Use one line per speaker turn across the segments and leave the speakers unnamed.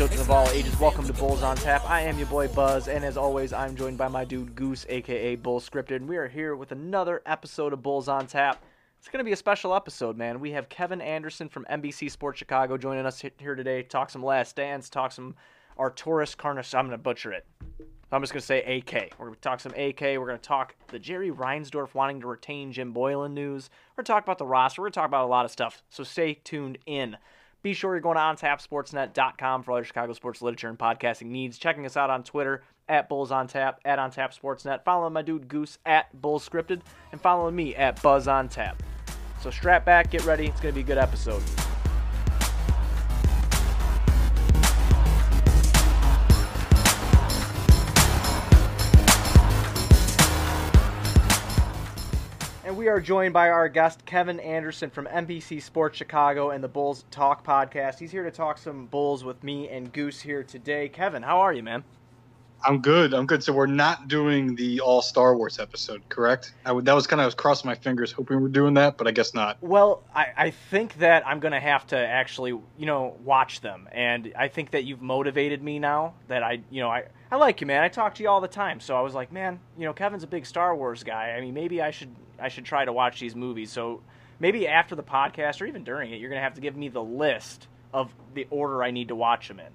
children of all ages, welcome to Bulls on Tap. I am your boy Buzz, and as always, I'm joined by my dude Goose, aka Bull Scripted, and we are here with another episode of Bulls on Tap. It's going to be a special episode, man. We have Kevin Anderson from NBC Sports Chicago joining us here today. Talk some Last Dance, talk some Arturas Carnish. I'm going to butcher it. I'm just going to say AK. We're going to talk some AK. We're going to talk the Jerry Reinsdorf wanting to retain Jim Boylen news. We're going to talk about the roster. We're going to talk about a lot of stuff. So stay tuned in. Be sure you're going to ontapsportsnet.com for all your Chicago sports literature and podcasting needs. Checking us out on Twitter at Bulls on Tap, at On Tap Sportsnet. Following my dude Goose at Bulls Scripted, and following me at Buzz on Tap. So strap back, get ready. It's going to be a good episode. We are joined by our guest, Kevin Anderson from NBC Sports Chicago and the Bulls Talk podcast. He's here to talk some Bulls with me and Goose here today. Kevin, how are you, man?
I'm good. I'm good. So we're not doing the all Star Wars episode, correct? Would, that was kind of I was crossing my fingers, hoping we're doing that, but I guess not.
Well, I, I think that I'm gonna have to actually, you know, watch them, and I think that you've motivated me now. That I, you know, I I like you, man. I talk to you all the time, so I was like, man, you know, Kevin's a big Star Wars guy. I mean, maybe I should I should try to watch these movies. So maybe after the podcast or even during it, you're gonna have to give me the list of the order I need to watch them in.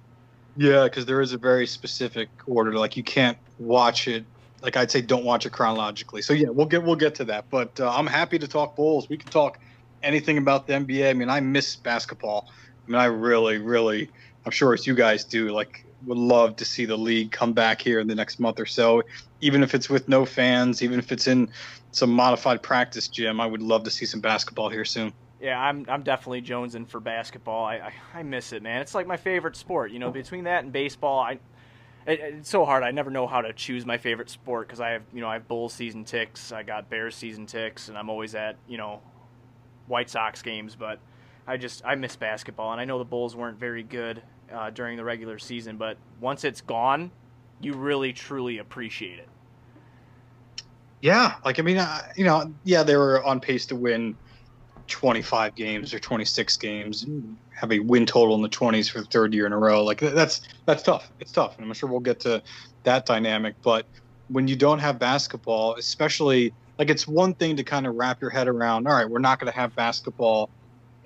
Yeah, because there is a very specific order. Like you can't watch it. Like I'd say, don't watch it chronologically. So yeah, we'll get we'll get to that. But uh, I'm happy to talk Bulls. We can talk anything about the NBA. I mean, I miss basketball. I mean, I really, really, I'm sure as you guys do. Like, would love to see the league come back here in the next month or so, even if it's with no fans, even if it's in some modified practice gym. I would love to see some basketball here soon
yeah, I'm I'm definitely jonesing for basketball. I, I, I miss it, man. It's like my favorite sport. You know, between that and baseball, I it, it's so hard. I never know how to choose my favorite sport because I have you know I have Bulls season ticks, I got Bears season ticks, and I'm always at you know White Sox games. But I just I miss basketball, and I know the Bulls weren't very good uh, during the regular season, but once it's gone, you really truly appreciate it.
Yeah, like I mean, you know, yeah, they were on pace to win 25 games or 26 games have a win total in the 20s for the third year in a row like that's that's tough it's tough and i'm sure we'll get to that dynamic but when you don't have basketball especially like it's one thing to kind of wrap your head around all right we're not going to have basketball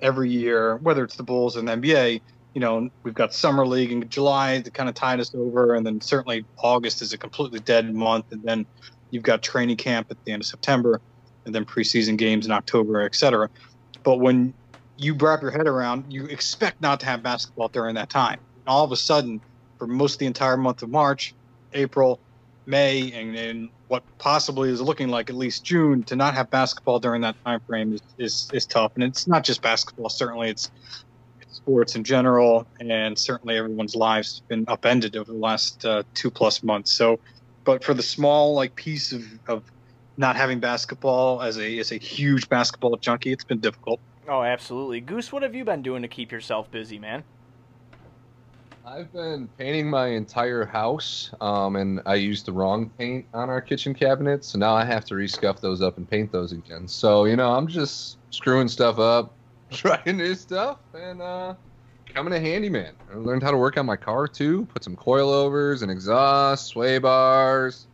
every year whether it's the bulls and the nba you know we've got summer league in july to kind of tide us over and then certainly august is a completely dead month and then you've got training camp at the end of september and then preseason games in october et cetera but when you wrap your head around, you expect not to have basketball during that time. All of a sudden, for most of the entire month of March, April, May, and, and what possibly is looking like at least June, to not have basketball during that time frame is, is, is tough. And it's not just basketball. Certainly, it's sports in general, and certainly everyone's lives have been upended over the last uh, two plus months. So, but for the small like piece of, of not having basketball as a as a huge basketball junkie, it's been difficult.
Oh, absolutely. Goose, what have you been doing to keep yourself busy, man?
I've been painting my entire house, um, and I used the wrong paint on our kitchen cabinets, so now I have to rescuff those up and paint those again. So you know, I'm just screwing stuff up, trying new stuff, and uh, becoming a handyman. I learned how to work on my car too. Put some coilovers and exhaust, sway bars.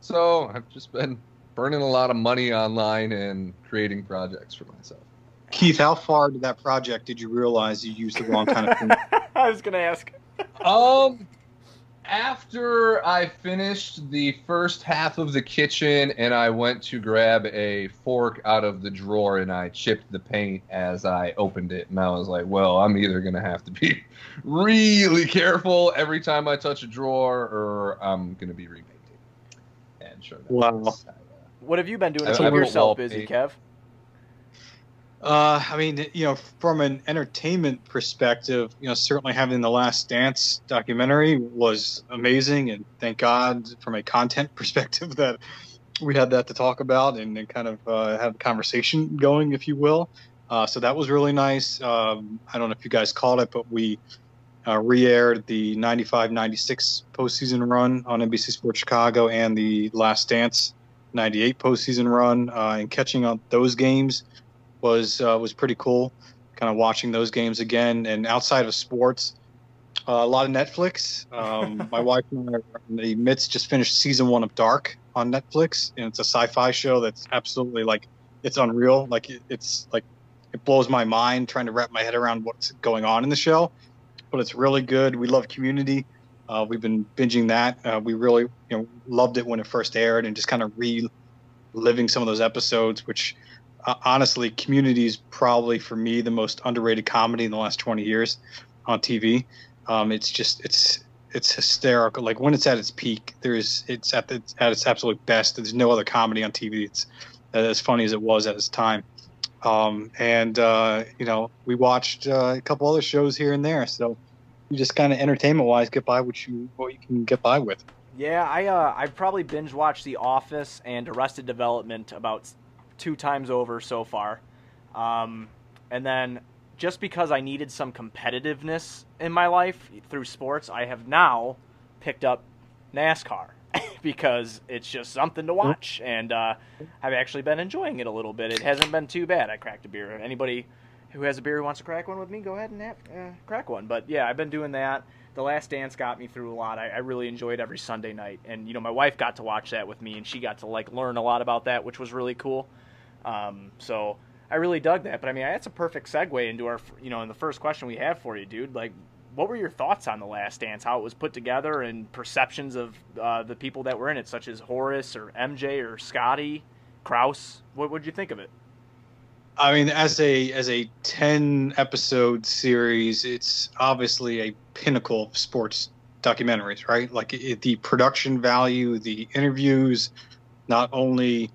So I've just been burning a lot of money online and creating projects for myself.
Keith, how far did that project did you realize you used the wrong kind of thing?
I was going to ask.
um, after I finished the first half of the kitchen and I went to grab a fork out of the drawer and I chipped the paint as I opened it, and I was like, well, I'm either going to have to be really careful every time I touch a drawer or I'm going to be repainting. And sure,
wow.
Uh, what have you been doing to keep yourself busy, Kev?
Uh, I mean, you know, from an entertainment perspective, you know, certainly having the Last Dance documentary was amazing, and thank God from a content perspective that we had that to talk about and, and kind of uh, have a conversation going, if you will. Uh, so that was really nice. Um, I don't know if you guys caught it, but we uh, re-aired the 95-96 postseason run on NBC Sports Chicago and the Last Dance 98 postseason run uh, and catching up those games was uh, was pretty cool. Kind of watching those games again, and outside of sports, Uh, a lot of Netflix. Um, my wife and I are in the midst just finished season one of Dark on Netflix, and it's a sci-fi show that's absolutely like it's unreal. Like it, it's like it blows my mind trying to wrap my head around what's going on in the show, but it's really good. We love Community. Uh, we've been binging that. Uh, we really you know loved it when it first aired, and just kind of reliving some of those episodes, which. Uh, honestly, Community is probably for me the most underrated comedy in the last 20 years on TV. Um, it's just it's it's hysterical. Like when it's at its peak, there's it's at the, at its absolute best. There's no other comedy on TV that's as funny as it was at its time. Um, and uh, you know, we watched uh, a couple other shows here and there. So you just kind of entertainment wise get by what you what you can get by with.
Yeah, I uh, I probably binge watched The Office and Arrested Development about two times over so far. Um, and then just because I needed some competitiveness in my life through sports, I have now picked up NASCAR because it's just something to watch, and uh, I've actually been enjoying it a little bit. It hasn't been too bad. I cracked a beer. Anybody who has a beer who wants to crack one with me, go ahead and have, uh, crack one. But yeah, I've been doing that. The Last Dance got me through a lot. I, I really enjoyed every Sunday night, and you know my wife got to watch that with me, and she got to like learn a lot about that, which was really cool. Um, so I really dug that. But I mean, that's a perfect segue into our, you know, in the first question we have for you, dude. Like, what were your thoughts on the Last Dance? How it was put together and perceptions of uh, the people that were in it, such as Horace or MJ or Scotty, Krause? What would you think of it?
I mean, as a as a ten episode series, it's obviously a pinnacle of sports documentaries, right? Like it, the production value, the interviews, not only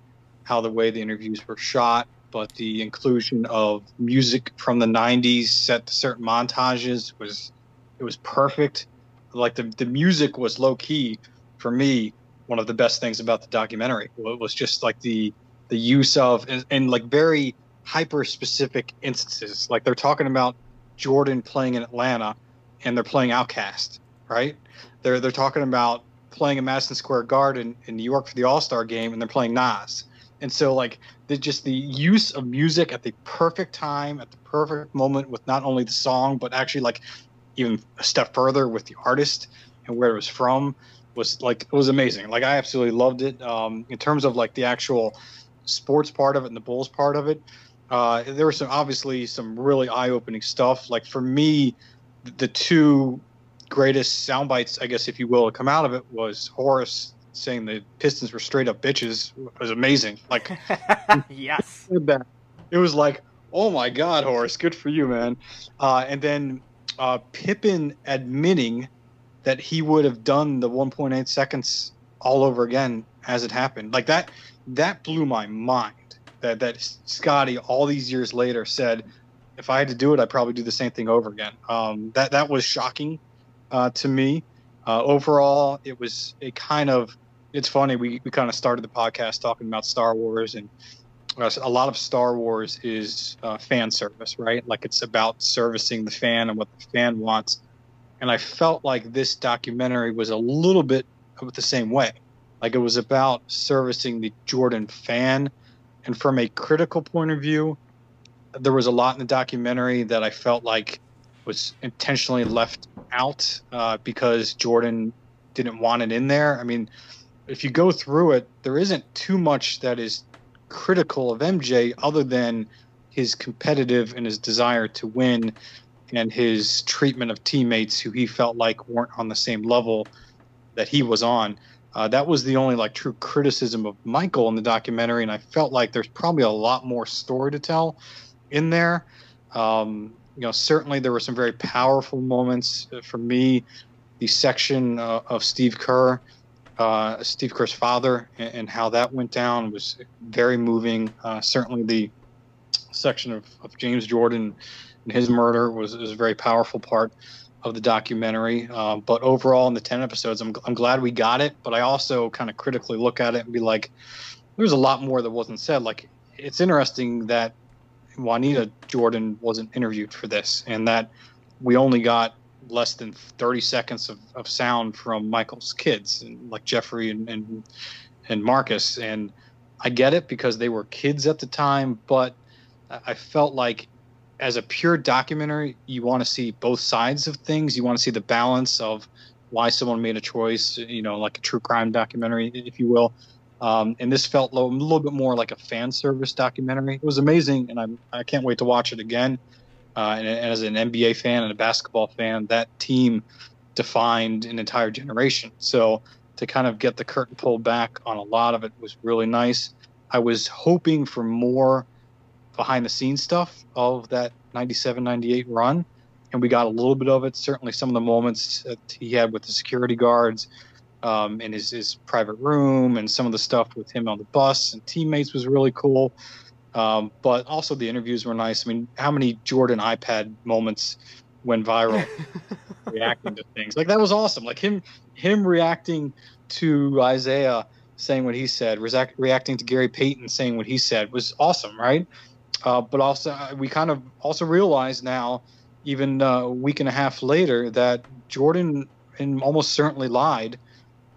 how the way the interviews were shot, but the inclusion of music from the 90s set to certain montages was it was perfect. Like the, the music was low key for me one of the best things about the documentary. It was just like the the use of and, like very hyper specific instances. Like they're talking about jordan playing in atlanta and they're playing OutKast right? They're they're talking about playing in madison square garden in new york for the all-star game and they're playing nas and so like the just the use of music at the perfect time at the perfect moment with not only the song but actually like even a step further with the artist and where it was from was like it was amazing. Like i absolutely loved it. Um, in terms of like the actual sports part of it and the bulls part of it uh, there was some obviously some really eye-opening stuff. Like for me the two greatest sound bites i guess if you will to come out of it was horace saying the Pistons were straight up bitches was amazing. Like,
yes,
it was like, oh my god, Horace, good for you, man. Uh, and then uh, Pippen admitting that he would have done the 1.8 seconds all over again as it happened. Like that, that blew my mind. That that Scotty all these years later said, if I had to do it, I'd probably do the same thing over again. Um, that that was shocking uh, to me. Uh, overall, it was a kind of it's funny we, we kind of started the podcast talking about Star Wars and uh, a lot of Star Wars is uh, fan service, right? Like it's about servicing the fan and what the fan wants. And I felt like this documentary was a little bit of the same way. Like it was about servicing the Jordan fan. And from a critical point of view, there was a lot in the documentary that I felt like was intentionally left out uh, because Jordan didn't want it in there. I mean, if you go through it, there isn't too much that is critical of MJ other than his competitive and his desire to win and his treatment of teammates who he felt like weren't on the same level that he was on. Uh, that was the only like true criticism of Michael in the documentary, and I felt like there's probably a lot more story to tell in there. Um, you know, certainly there were some very powerful moments for me. The section uh, of Steve Kerr uh, Steve Kerr's father and, and, how that went down was very moving. Uh, certainly, the section of, of, James Jordan and his murder was, was a very powerful part of the documentary. Uh, but overall, in the 10 episodes, I'm, I'm glad we got it. But I also kind of critically look at it and be like, there's a lot more that wasn't said. Like, it's interesting that Juanita Jordan wasn't interviewed for this and that we only got less than 30 seconds of, of sound from Michael's kids, and like Jeffrey and, and and Marcus. And I get it because they were kids at the time, but I felt like as a pure documentary, you want to see both sides of things. You want to see the balance of why someone made a choice, you know, like a true crime documentary, if you will. Um, and this felt a little, bit more like a fan service documentary. It was amazing, and I'm, I can't wait to watch it again. Uh, and, as an NBA fan and a basketball fan, that team defined an entire generation. So to kind of get the curtain pulled back on a lot of it was really nice. I was hoping for more behind the scenes stuff of that 97 98 run, and we got a little bit of it. Certainly, some of the moments that he had with the security guards um, in his, his private room and some of the stuff with him on the bus and teammates was really cool. Um, but also the interviews were nice. I mean, how many Jordan iPad moments went viral reacting to things like that was awesome. Like him, him reacting to Isaiah saying what he said, reacting to Gary Payton saying what he said was awesome, right? Uh, but also, uh, we kind of also realize now, even uh, a week and a half later, that Jordan and almost certainly lied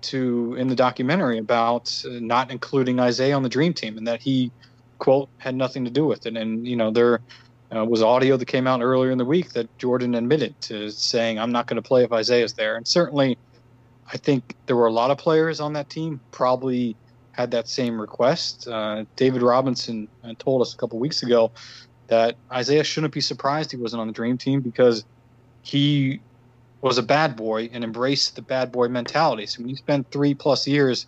to in the documentary about uh, not including Isaiah on the Dream Team, and that he quote had nothing to do with it. And you know there uh, was audio that came out earlier in the week that Jordan admitted to saying, "I'm not going to play if Isaiah's there." And certainly, I think there were a lot of players on that team probably had that same request. Uh, David Robinson uh, told us a couple weeks ago that Isaiah shouldn't be surprised he wasn't on the Dream Team because he was a bad boy and embraced the bad boy mentality. So when you spend three plus years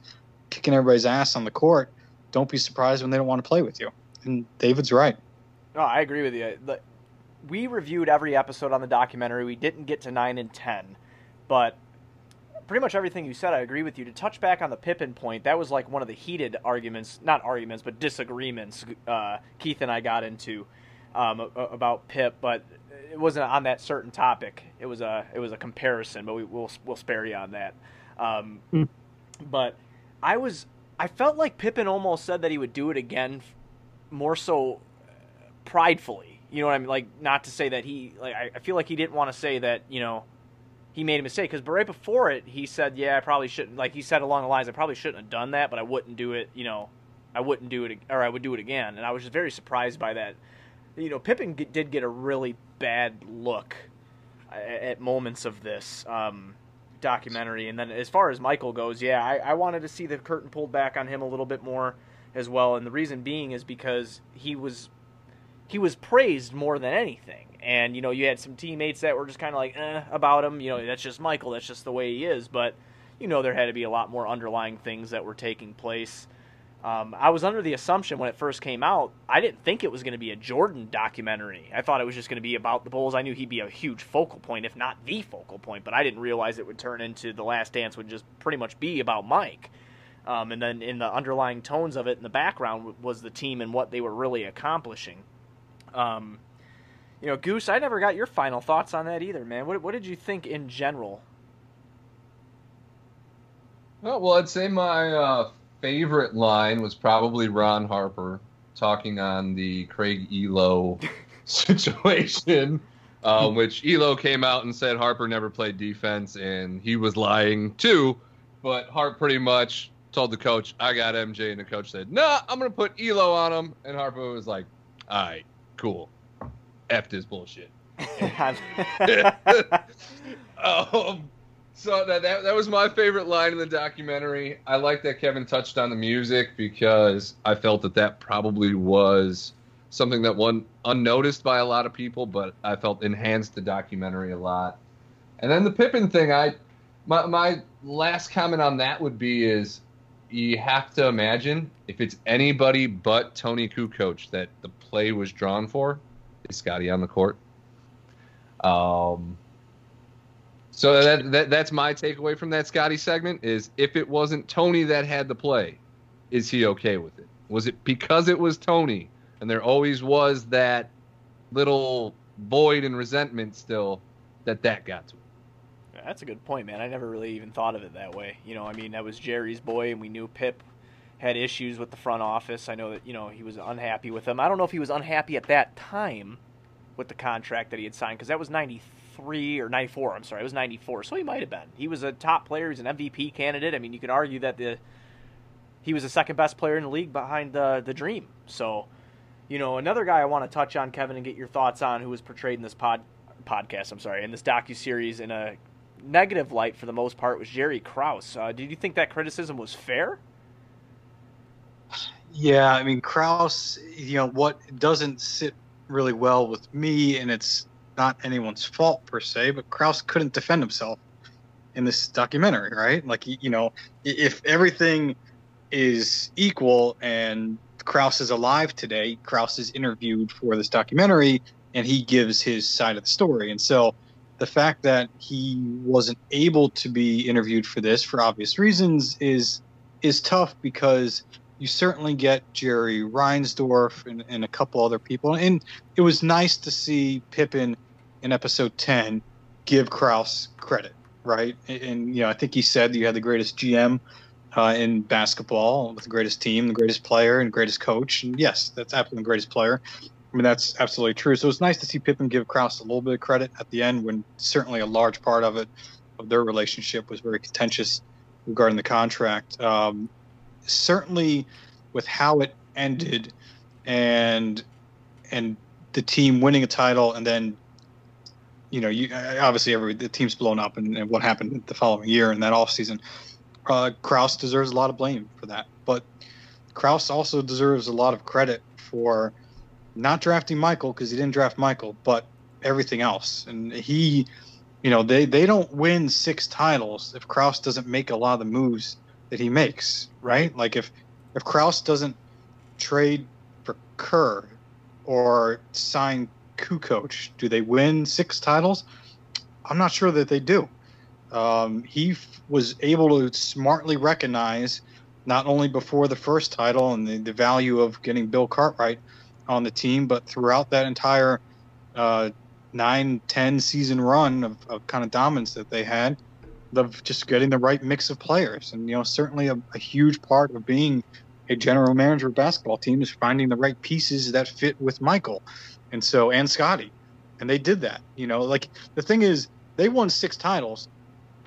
kicking everybody's ass on the court, don't be surprised when they don't want to play with you. And David's right.
No, I agree with you. We reviewed every episode on the documentary. We didn't get to nine and ten, but pretty much everything you said, I agree with you. To touch back on the Pippen point, that was like one of the heated arguments, not arguments, but disagreements uh, Keith and I got into um, about Pip. But it wasn't on that certain topic. It was a it was a comparison, but we, will we'll spare you on that. Um, mm. But I was I felt like Pippen almost said that he would do it again, more so pridefully. You know what I mean? Like not to say that he like I, I feel like he didn't want to say that you know he made a mistake because but right before it he said yeah I probably shouldn't like he said along the lines I probably shouldn't have done that but I wouldn't do it you know I wouldn't do it or I would do it again and I was just very surprised by that you know, Pippen did get a really bad look at moments of this um, documentary. And then as far as Michael goes, yeah, I, I, wanted to see the curtain pulled back on him a little bit more as well. And the reason being is because he was he was praised more than anything. And you know, you had some teammates that were just kind of like eh, about him. You know, that's just Michael. That's just the way he is. But you know, there had to be a lot more underlying things that were taking place. Um, I was under the assumption when it first came out, I didn't think it was going to be a Jordan documentary. I thought it was just going to be about the Bulls. I knew he'd be a huge focal point, if not the focal point, but I didn't realize it would turn into The Last Dance would just pretty much be about Mike. Um, and then in the underlying tones of it in the background was the team and what they were really accomplishing. Um, you know, Goose, I never got your final thoughts on that either, man. What, what did you think in general?
Well, I'd say my uh, favorite line was probably Ron Harper talking on the Craig Ehlo situation, uh, which Ehlo came out and said Harper never played defense and he was lying too. But Hart pretty much told the coach, I got MJ. And the coach said, No, nah, I'm going to put Ehlo on him. And Harper was like, All right, cool. F this bullshit. um, so that, that that was my favorite line in the documentary. I like that Kevin touched on the music because I felt that that probably was something that went unnoticed by a lot of people, but I felt enhanced the documentary a lot. And then the Pippen thing, I my my last comment on that would be is you have to imagine if it's anybody but Toni Kukoc that the play was drawn for, is Scotty on the court. Um, so that, that that's my takeaway from that Scotty segment is if it wasn't Tony that had the play, is he okay with it? Was it because it was Tony and there always was that little void and resentment still that that got to him?
That's a good point, man. I never really even thought of it that way. You know, I mean, that was Jerry's boy, and we knew Pip had issues with the front office. I know that you know he was unhappy with them. I don't know if he was unhappy at that time with the contract that he had signed because that was '93 93 or 94. I'm sorry, it was 94. So he might have been. He was a top player. He's an MVP candidate. I mean, you could argue that the he was the second best player in the league behind the the Dream. So, You know, another guy I want to touch on, Kevin, and get your thoughts on, who was portrayed in this pod podcast. I'm sorry, in this docu series in a negative light for the most part, was Jerry Krause. Uh, did you think that criticism was fair?
Yeah, I mean Krause. You know what doesn't sit really well with me, and it's not anyone's fault per se, but Krause couldn't defend himself in this documentary, right? Like you know, if everything is equal and Krause is alive today. Krause is interviewed for this documentary and he gives his side of the story. And so the fact that he wasn't able to be interviewed for this for obvious reasons is is tough because you certainly get Jerry Reinsdorf and, and a couple other people. And it was nice to see Pippen in episode 10 give Krause credit, right? And, and you know, I think he said you had the greatest GM uh, in basketball with the greatest team, the greatest player, and greatest coach. And yes, that's absolutely the greatest player. I mean, that's absolutely true. So it's nice to see Pippen give Krause a little bit of credit at the end when certainly a large part of it, of their relationship, was very contentious regarding the contract. Um, certainly, with how it ended and and the team winning a title and then you know you obviously every the team's blown up and, and what happened the following year in that off season uh, Krause deserves a lot of blame for that. But Krause also deserves a lot of credit for not drafting Michael because he didn't draft Michael, but everything else. And he, you know, they, they don't win six titles if Krause doesn't make a lot of the moves that he makes, right? Like if if Krause doesn't trade for Kerr or sign Kukoc, do they win six titles? I'm not sure that they do. Um, he f- was able to smartly recognize not only before the first title and the, the, value of getting Bill Cartwright on the team, but throughout that entire uh, nine, ten season run of, of, kind of dominance that they had, of just getting the right mix of players. And, you know, certainly a, a huge part of being a general manager of basketball team is finding the right pieces that fit with Michael. And so, and Scotty. And they did that. You know, like the thing is, they won six titles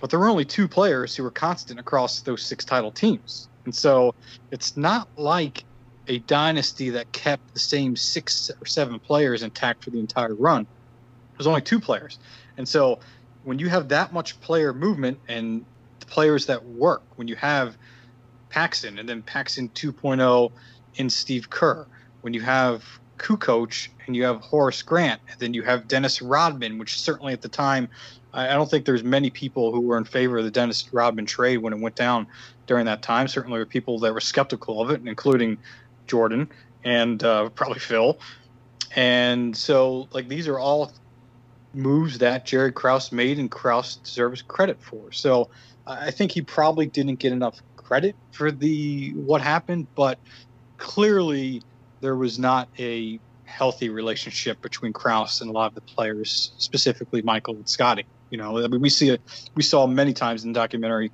but there were only two players who were constant across those six title teams. And so it's not like a dynasty that kept the same six or seven players intact for the entire run. There's only two players. And so when you have that much player movement and the players that work, when you have Paxson and then Paxson 2.0 in Steve Kerr, when you have Kukoc and you have Horace Grant, and then you have Dennis Rodman, which certainly at the time I, don't think there's many people who were in favor of the Dennis Rodman trade when it went down during that time. Certainly, were people that were skeptical of it, including Jordan and uh, probably Phil. And so, like, these are all moves that Jerry Krause made, and Krause deserves credit for. So, I think he probably didn't get enough credit for the what happened, but clearly there was not a healthy relationship between Krause and a lot of the players, specifically Michael and Scotty. You know, I mean, we see it, we saw many times in the documentary,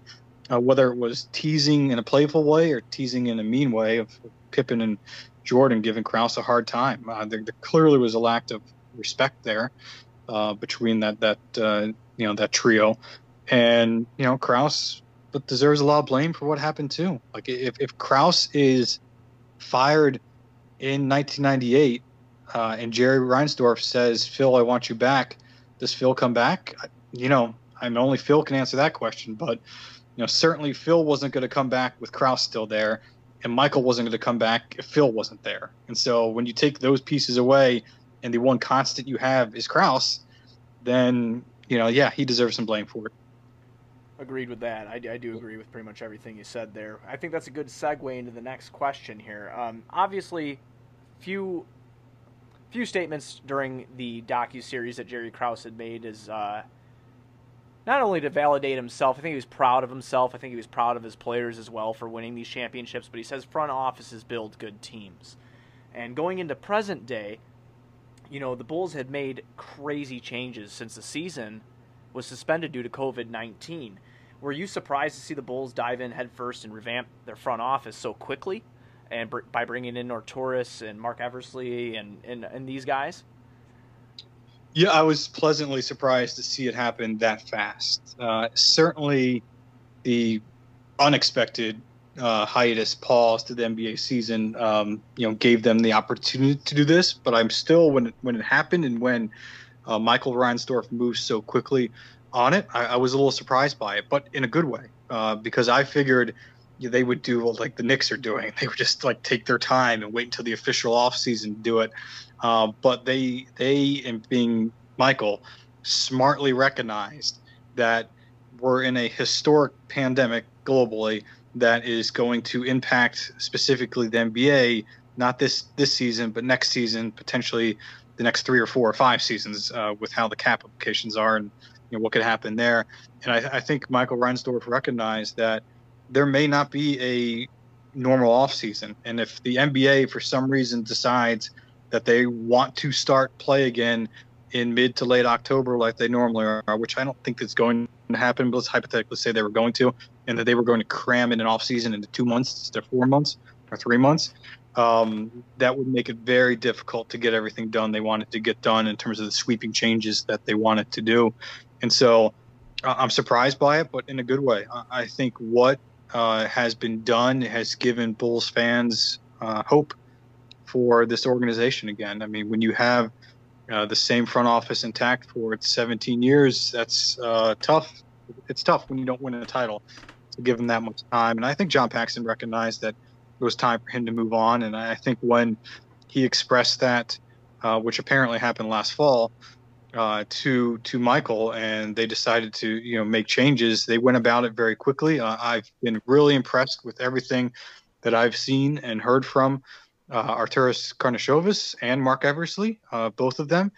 uh, whether it was teasing in a playful way or teasing in a mean way of Pippen and Jordan giving Krause a hard time. Uh, there, there, clearly was a lack of respect there uh, between that that uh, you know that trio, and you know Krause, but deserves a lot of blame for what happened too. Like if if Krause is fired in 1998, uh, and Jerry Reinsdorf says, "Phil, I want you back," does Phil come back? you know, I mean, only Phil can answer that question, but you know, certainly Phil wasn't going to come back with Krause still there, and Michael wasn't going to come back if Phil wasn't there. And so when you take those pieces away, and the one constant you have is Krause, then you know, yeah, he deserves some blame for it.
Agreed with that. I, I do agree with pretty much everything you said there. I think that's a good segue into the next question here. Um, obviously, few few statements during the docu series that Jerry Krause had made is. Uh, not only to validate himself, I think he was proud of himself. I think he was proud of his players as well for winning these championships. But he says front offices build good teams. And going into present day, you know, the Bulls had made crazy changes since the season was suspended due to COVID 19. Were you surprised to see the Bulls dive in headfirst and revamp their front office so quickly? And br- by bringing in Nortoris and Marc Eversley and, and, and these guys?
Yeah, I was pleasantly surprised to see it happen that fast. Uh, certainly, the unexpected uh, hiatus pause to the NBA season, um, you know, gave them the opportunity to do this. But I'm still when it, when it happened and when uh, Michael Reinsdorf moved so quickly on it, I, I, was a little surprised by it, but in a good way, uh, because I figured they would do like the Knicks are doing. They would just like take their time and wait until the official offseason to do it. Uh, but they they and being Michael smartly recognized that we're in a historic pandemic globally that is going to impact specifically the NBA, not this this season, but next season, potentially the next three or four or five seasons, uh, with how the cap implications are and you know, what could happen there. And I, I think Michael Reinsdorf recognized that there may not be a normal offseason. And if the NBA, for some reason, decides that they want to start play again in mid to late October like they normally are, which I don't think that's going to happen, but let's hypothetically say they were going to, and that they were going to cram in an off season into two months of four months or three months, um, that would make it very difficult to get everything done they wanted to get done in terms of the sweeping changes that they wanted to do. And so uh, I'm surprised by it, but in a good way. I, I think what uh, has been done has given Bulls fans uh, hope for this organization again. I mean, when you have uh, the same front office intact for 17 years, that's uh, tough. It's tough when you don't win a title to give him that much time. And I think John Paxson recognized that it was time for him to move on. And I think when he expressed that, uh, which apparently happened last fall, uh, to to Michael, and they decided to you know make changes. They went about it very quickly. Uh, I've been really impressed with everything that I've seen and heard from uh, Arturas Karnisovas and Marc Eversley, uh, both of them.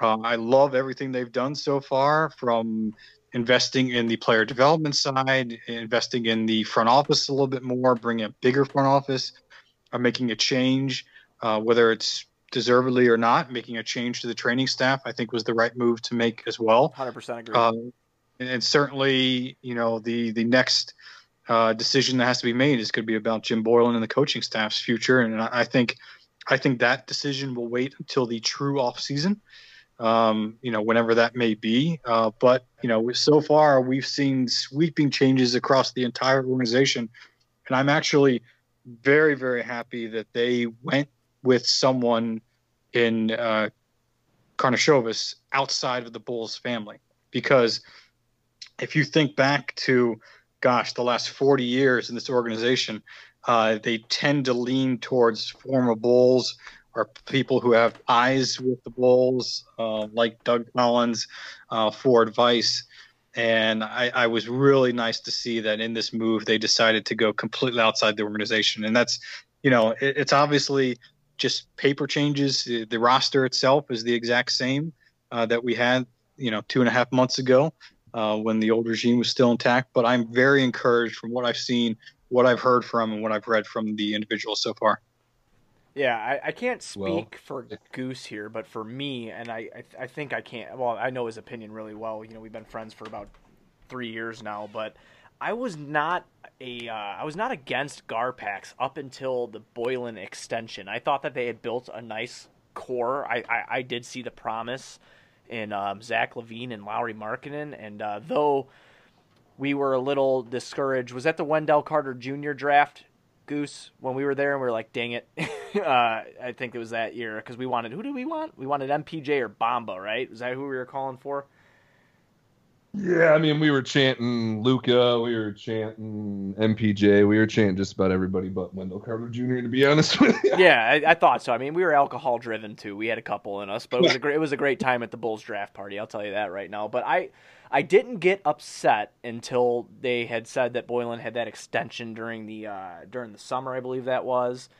Uh, I love everything they've done so far, from investing in the player development side, investing in the front office a little bit more, bringing a bigger front office, or making a change, uh, whether it's deservedly or not, making a change to the training staff, I think was the right move to make as well.
Hundred percent agree. Um,
and, and, certainly, you know, the the next uh, decision that has to be made is going to be about Jim Boylen and the coaching staff's future. And I, I think, I think that decision will wait until the true off season. Um, you know, whenever that may be. Uh, but you know, so far we've seen sweeping changes across the entire organization, and I'm actually very, very happy that they went with someone in uh, Karnisovas outside of the Bulls family. Because if you think back to, gosh, the last 40 years in this organization, uh, they tend to lean towards former Bulls or people who have eyes with the Bulls, uh, like Doug Collins, uh, for advice. And I, I, was really nice to see that in this move they decided to go completely outside the organization, and that's, you know, it, it's obviously just paper changes. The, the roster itself is the exact same uh, that we had, you know, two and a half months ago uh, when the old regime was still intact. But I'm very encouraged from what I've seen, what I've heard from, and what I've read from the individuals so far.
Yeah, I, I can't speak well, for Goose here, but for me, and I, I, I think I can't. Well, I know his opinion really well. You know, we've been friends for about three years now, but I was not a uh, I was not against Garpax up until the Boylen extension. I thought that they had built a nice core. I, I, I did see the promise in um, Zach LaVine and Lauri Markkanen, and uh, though we were a little discouraged, was that the Wendell Carter Jr. draft? Goose when we were there and we were like, dang it. uh, I think it was that year because we wanted who do we want? We wanted MPJ or Bamba, right? Was that who we were calling for?
Yeah, I mean, we were chanting Luka, we were chanting MPJ, we were chanting just about everybody but Wendell Carter Jr. To be honest with you.
Yeah, I, I thought so. I mean, we were alcohol driven too. We had a couple in us, but it was a great, it was a great time at the Bulls draft party. I'll tell you that right now. But I, I didn't get upset until they had said that Boylen had that extension during the uh, during the summer, I believe that was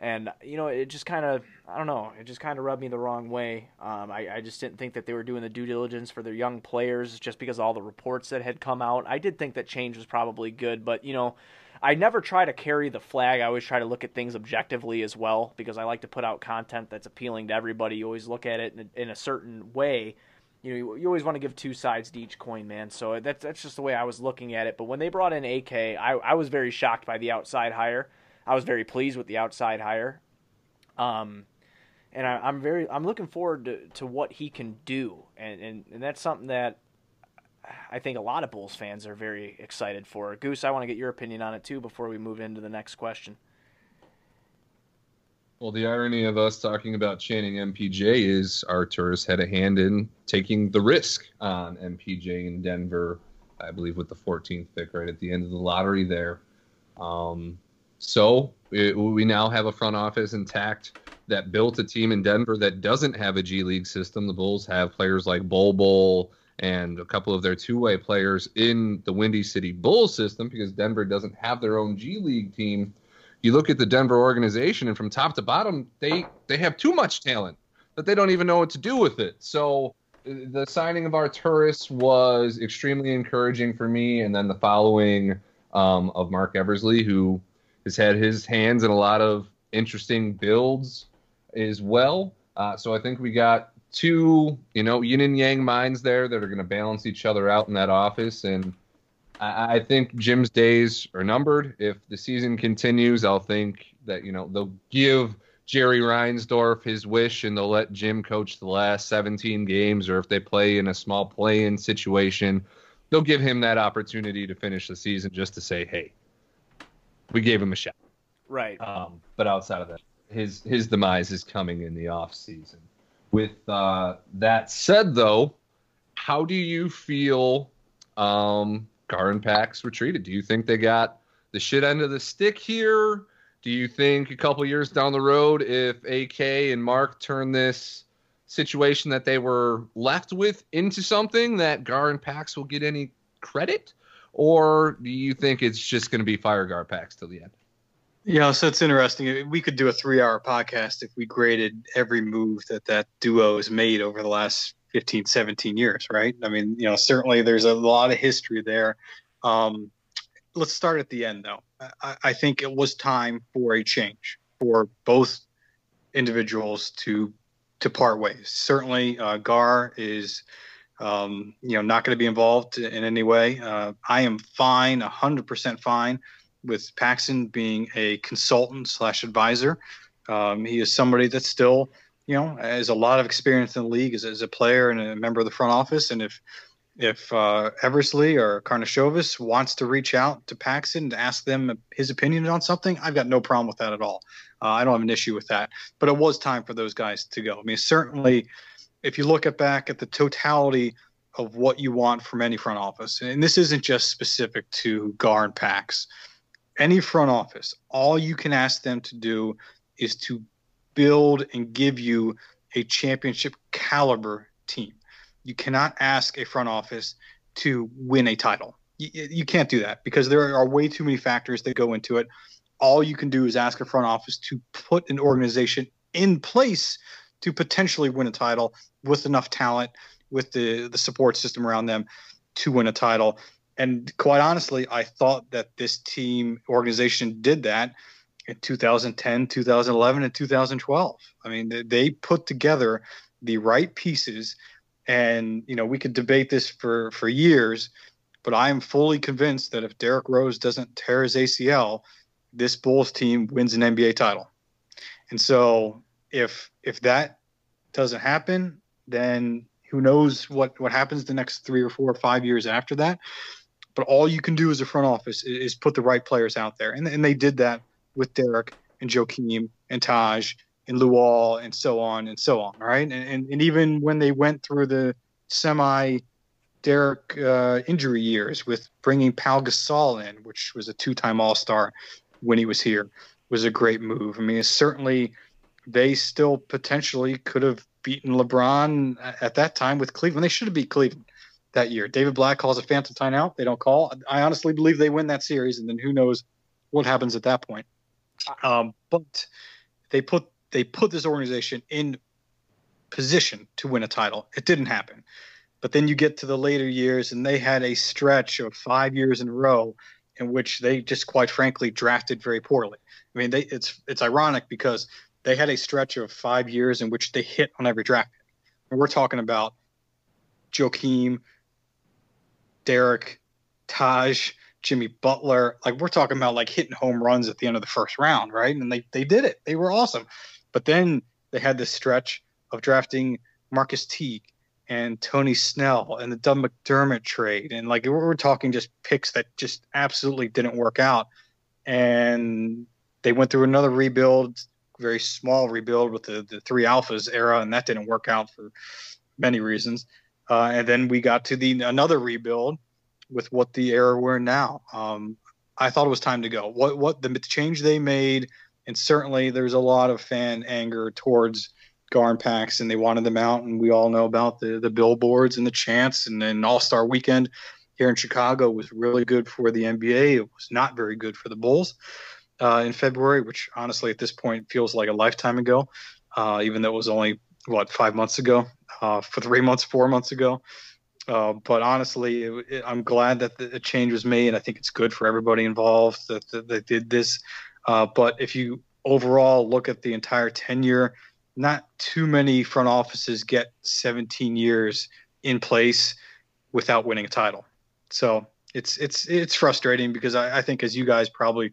and you know it just kind of i don't know it just kind of rubbed me the wrong way um, I, I just didn't think that they were doing the due diligence for their young players just because all the reports that had come out i did think that change was probably good but you know i never try to carry the flag i always try to look at things objectively as well because i like to put out content that's appealing to everybody you always look at it in a, in a certain way you know, you, you always want to give two sides to each coin, man. So that's that's just the way I was looking at it. But when they brought in AK, I, I was very shocked by the outside hire. I was very pleased with the outside hire. Um, and I, am very I'm looking forward to, to what he can do, and, and and that's something that I think a lot of Bulls fans are very excited for. Goose, I want to get your opinion on it too before we move into the next question.
Well, the irony of us talking about Channing MPJ is Arturas had a hand in taking the risk on MPJ in Denver, I believe, with the 14th pick right at the end of the lottery there. Um, so it, we now have a front office intact that built a team in Denver that doesn't have a G League system. The Bulls have players like Bol Bol and a couple of their two way players in the Windy City Bulls system because Denver doesn't have their own G League team you look at the Denver organization, and from top to bottom, they they have too much talent that they don't even know what to do with it. So the signing of Arturas was extremely encouraging for me, and then the following um, of Marc Eversley, who has had his hands in a lot of interesting builds as well. Uh, so I think we got two, you know, yin and yang minds there that are going to balance each other out in that office, and I, I think Jim's days are numbered. If the season continues, I'll think that you know they'll give Jerry Reinsdorf his wish and they'll let Jim coach the last 17 games, or if they play in a small play-in situation, they'll give him that opportunity to finish the season just to say, hey, we gave him a shot.
Right.
Um, but outside of that, his his demise is coming in the off season. With uh, that said, though, how do you feel um, Gar and Pax retreated. Do you think they got the shit end of the stick here? Do you think a couple years down the road, if AK and Marc turn this situation that they were left with into something, that Gar and Pax will get any credit? Or do you think it's just going to be fire Gar Pax till the end?
Yeah, so it's interesting. We could do a three-hour podcast if we graded every move that that duo has made over the last 15, 17 years, right? I mean, you know, certainly there's a lot of history there. Um, let's start at the end, though. I, I, think it was time for a change for both individuals to to part ways. Certainly, uh, Gar is, um, you know, not going to be involved in any way. Uh, I am fine, hundred percent fine, with Paxson being a consultant slash advisor. Um, he is somebody that still you know, has a lot of experience in the league as, as a player and a member of the front office. And if if uh, Eversley or Karnisovas wants to reach out to Paxson to ask them his opinion on something, I've got no problem with that at all. Uh, I don't have an issue with that. But it was time for those guys to go. I mean, certainly, if you look at back at the totality of what you want from any front office, and this isn't just specific to Gar and Pax, any front office, all you can ask them to do is to build and give you a championship caliber team. You cannot ask a front office to win a title. You, you, can't do that because there are way too many factors that go into it. All you can do is ask a front office to put an organization in place to potentially win a title with enough talent, with the the support system around them to win a title. And quite honestly, I thought that this team organization did that in 2010, 2011, and 2012. I mean, they put together the right pieces, and you know we could debate this for for years, but I am fully convinced that if Derrick Rose doesn't tear his ACL, this Bulls team wins an NBA title. And so if if that doesn't happen, then who knows what what happens the next three or four or five years after that. But all you can do as a front office is, is put the right players out there, and and they did that with Derrick and Joakim and Taj and Luol and so on and so on. Right. And, and, and even when they went through the semi Derrick uh, injury years with bringing Pau Gasol in, which was a two time All Star when he was here, was a great move. I mean, it's certainly they still potentially could have beaten LeBron at that time with Cleveland. They should have beat Cleveland that year. David Blatt calls a phantom timeout. They don't call. I honestly believe they win that series, and then who knows what happens at that point. Um, but they put they put this organization in position to win a title. It didn't happen. But then you get to the later years, and they had a stretch of five years in a row in which they just quite frankly drafted very poorly. I mean, they, it's it's ironic because they had a stretch of five years in which they hit on every draft. And we're talking about Joakim, Derrick, Taj, Jimmy Butler. Like we're talking about like hitting home runs at the end of the first round, right? And they they did it. They were awesome. But then they had this stretch of drafting Marcus Teague, and Tony Snell and the Doug McDermott trade. And like we're talking just picks that just absolutely didn't work out. And they went through another rebuild, very small rebuild with the, the three alphas era, and that didn't work out for many reasons. Uh, and then we got to the another rebuild with what the era we're in now. Um, I thought it was time to go. What what the change they made, and certainly there's a lot of fan anger towards GarPax, and they wanted them out. And we all know about the the billboards and the chants, and then All Star Weekend here in Chicago was really good for the NBA. It was not very good for the Bulls uh, in February, which honestly at this point feels like a lifetime ago, uh, even though it was only what five months ago, uh, for three months, four months ago. Uh, but honestly, it, it, I'm glad that the change was made. And I think it's good for everybody involved that, that they did this. Uh, but if you overall look at the entire tenure, not too many front offices get 17 years in place without winning a title. So it's it's it's frustrating because I, I think as you guys probably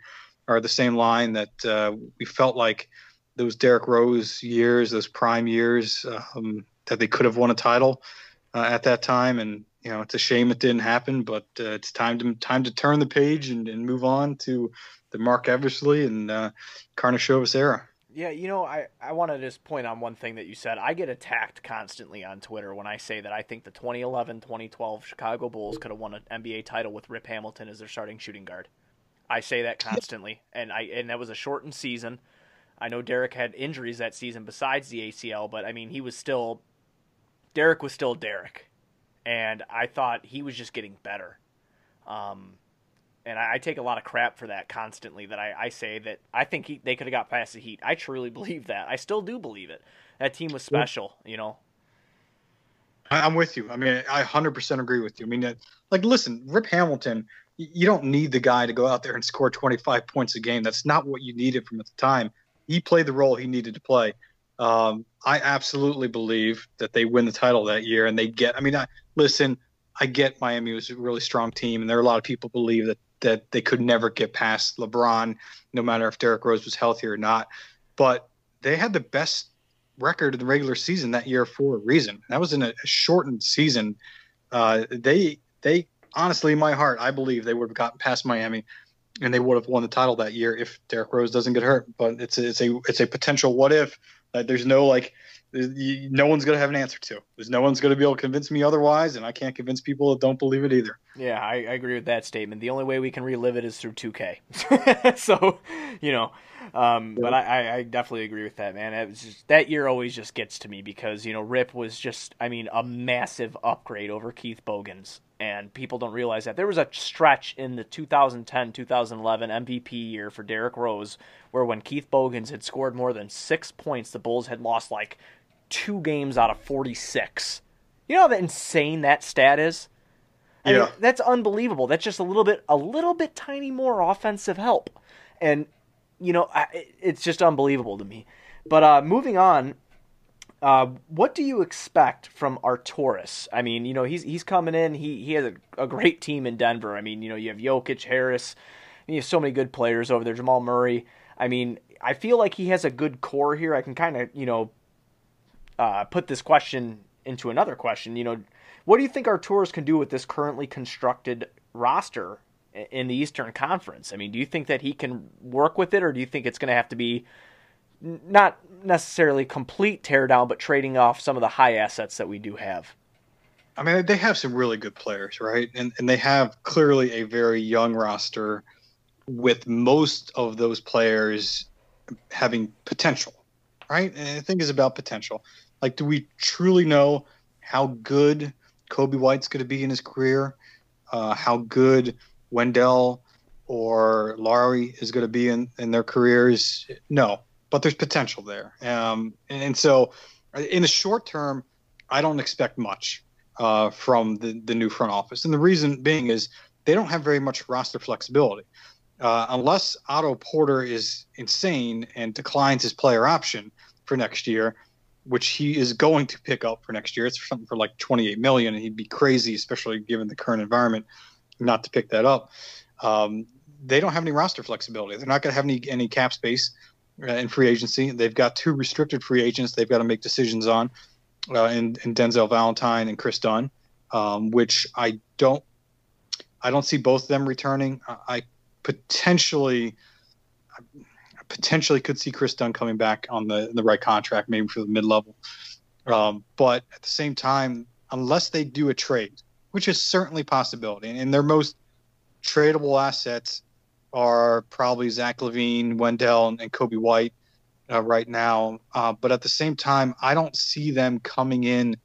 are the same line that uh, we felt like those Derrick Rose years, those prime years, um, that they could have won a title uh, at that time. And you know, it's a shame it didn't happen, but uh, it's time to time to turn the page and, and move on to the Marc Eversley and uh, Karnisovas era.
Yeah, you know, I, I want to just point on one thing that you said. I get attacked constantly on Twitter when I say that I think the 2011 2012 Chicago Bulls could have won an NBA title with Rip Hamilton as their starting shooting guard. I say that constantly, and I and that was a shortened season. I know Derrick had injuries that season besides the ACL, but I mean he was still Derrick was still Derrick, and I thought he was just getting better. Um, and I, I, take a lot of crap for that constantly. That I, I say that I think he, they could have got past the Heat. I truly believe that. I still do believe it. That team was special, you know.
I'm with you. I mean, I 100% agree with you. I mean, like, listen, Rip Hamilton you don't need the guy to go out there and score 25 points a game. That's not what you needed from at the time. He played the role he needed to play. Um, I absolutely believe that they win the title that year and they get. I mean, I, listen, I get Miami was a really strong team, and there are a lot of people believe that that they could never get past LeBron, no matter if Derrick Rose was healthy or not. But they had the best record in the regular season that year for a reason. That was in a, shortened season. Uh, they they honestly, in my heart, I believe they would have gotten past Miami, and they would have won the title that year if Derrick Rose doesn't get hurt. But it's a, it's a it's a potential what if that there's no like no one's going to have an answer to. There's no one's going to be able to convince me otherwise, and I can't convince people that don't believe it either.
Yeah, I, I agree with that statement. The only way we can relive it is through 2K. so, you know, um, but I, I definitely agree with that, man. It was just, that year always just gets to me because you know Rip was just, I mean, a massive upgrade over Keith Bogans, and people don't realize that there was a stretch in the 2010-2011 MVP year for Derrick Rose where when Keith Bogans had scored more than six points, the Bulls had lost like two games out of 46. You know how insane that stat is? I
yeah.
Mean, that's unbelievable. That's just a little bit, a little bit tiny more offensive help. And you know, it's just unbelievable to me. But uh, moving on, uh, what do you expect from Arturas? I mean, you know, he's he's coming in. He he has a, a, great team in Denver. I mean, you know, you have Jokic, Harris, you have so many good players over there. Jamal Murray. I mean, I feel like he has a good core here. I can kind of you know uh, put this question into another question. You know, what do you think Arturas can do with this currently constructed roster in the Eastern Conference. I mean, do you think that he can work with it, or do you think it's going to have to be not necessarily complete teardown, but trading off some of the high assets that we do have?
I mean, they have some really good players, right? And and they have clearly a very young roster, with most of those players having potential, right? And the thing is about potential. Like, do we truly know how good Coby White's going to be in his career? Uh, how good Wendell or Lauri is going to be in, in their careers. No, but there's potential there. Um, and, and, so in the short term, I don't expect much uh, from the, the new front office. And the reason being is they don't have very much roster flexibility. Uh, unless Otto Porter is insane and declines his player option for next year, which he is going to pick up for next year. It's something for like 28 million, and he'd be crazy, especially given the current environment not to pick that up. Um, they don't have any roster flexibility. They're not going to have any any cap space uh, in free agency. They've got two restricted free agents they've got to make decisions on. uh, in, in Denzel Valentine and Kris Dunn, um, which I don't I don't see both of them returning. I, I potentially I potentially could see Kris Dunn coming back on the the right contract, maybe for the mid level. Um, but at the same time, unless they do a trade, which is certainly possibility, and, and their most tradable assets are probably Zach LaVine, Wendell, and, and Coby White uh, right now. Uh, but at the same time, I don't see them coming in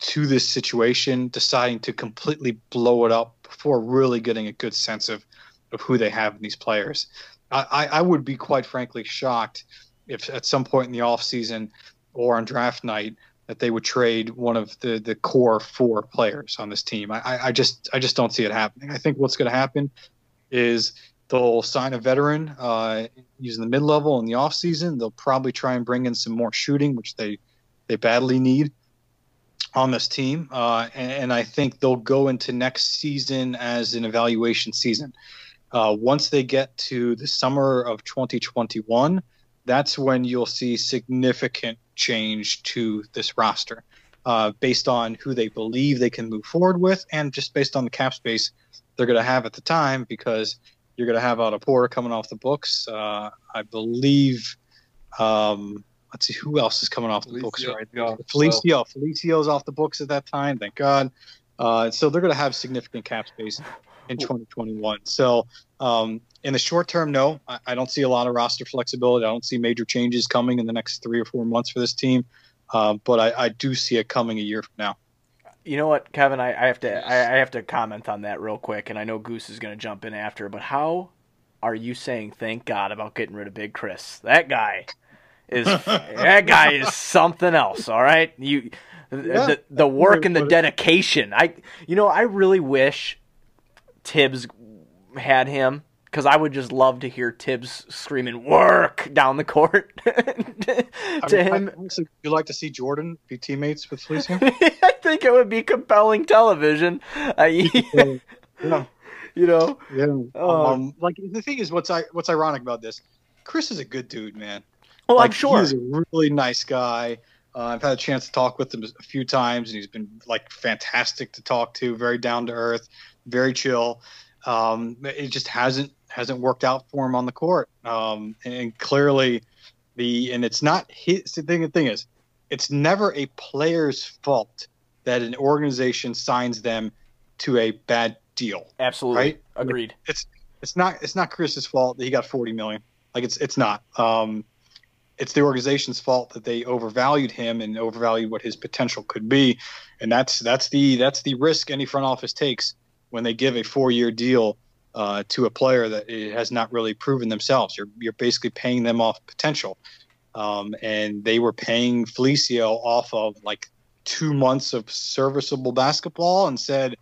to this situation deciding to completely blow it up before really getting a good sense of, of who they have in these players. I, I would be quite frankly shocked if at some point in the offseason or on draft night that they would trade one of the, the core four players on this team. I, I just I just don't see it happening. I think what's going to happen is they'll sign a veteran uh, using the mid level in the off season. They'll probably try and bring in some more shooting, which they they badly need on this team. Uh, and, and, I think they'll go into next season as an evaluation season. Uh, once they get to the summer of 2021, that's when you'll see significant change to this roster uh, based on who they believe they can move forward with and just based on the cap space they're going to have at the time because you're going to have Otto Porter coming off the books. Uh, I believe. Um, let's see who else is coming off the Felicio, books right now. Felicio, so. Felicio's off the books at that time. Thank God. Uh, so they're going to have significant cap space in 2021. So um, in the short term, no, I, I, don't see a lot of roster flexibility. I don't see major changes coming in the next three or four months for this team. Uh, but I, I, do see it coming a year from now.
You know what, Kevin? I, I have to I, I, have to comment on that real quick, and I know Goose is going to jump in after. But how are you saying thank God about getting rid of Big Chris? That guy is that guy is something else. All right, you yeah. the the work and the dedication. I you know I really wish Thibs had him because I would just love to hear Thibs screaming "work" down the court to I mean, him.
I, you like to see Jordan be teammates with Felicio?
I think it would be compelling television. Yeah. You know,
yeah. Um, um, like the thing is, what's I, what's ironic about this? Chris is a good dude, man.
Oh,
like,
I'm sure
he's a really nice guy. Uh, I've had a chance to talk with him a few times, and he's been like fantastic to talk to. Very down to earth, very chill. Um, it just hasn't hasn't worked out for him on the court. Um, and clearly, the and it's not his. The thing, the thing is, it's never a player's fault that an organization signs them to a bad deal.
Absolutely,
right?
agreed.
It's it's not it's not Chris's fault that he got forty million. Like it's it's not. Um, it's the organization's fault that they overvalued him and overvalued what his potential could be, and that's that's the that's the risk any front office takes when they give a four year deal uh, to a player that has not really proven themselves. You're you're basically paying them off potential, um, and they were paying Felicio off of like two months of serviceable basketball and said,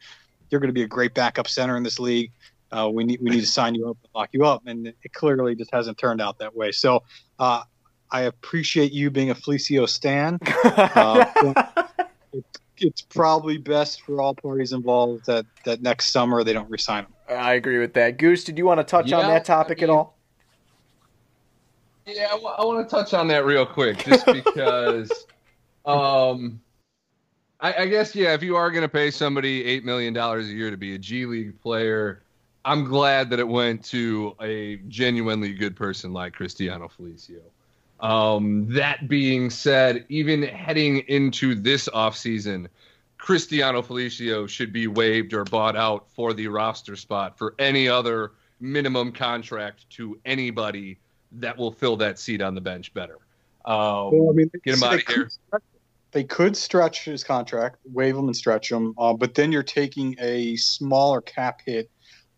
"You're going to be a great backup center in this league. Uh, we need we need to sign you up and lock you up." And it clearly just hasn't turned out that way. So. Uh, I appreciate you being a Felicio stan. Uh, it's probably best for all parties involved that that next summer they don't resign him.
I agree with that. Goose, did you want to touch yeah, on that topic I mean, at all?
Yeah, I want to touch on that real quick, just because. um, I, I guess yeah, if you are going to pay somebody eight million dollars a year to be a G League player, I'm glad that it went to a genuinely good person like Cristiano Felicio. Um, that being said, even heading into this offseason, Cristiano Felicio should be waived or bought out for the roster spot for any other minimum contract to anybody that will fill that seat on the bench better. Um, well, I mean, get him out of here.
They could stretch his contract, waive him and stretch him, uh, but then you're taking a smaller cap hit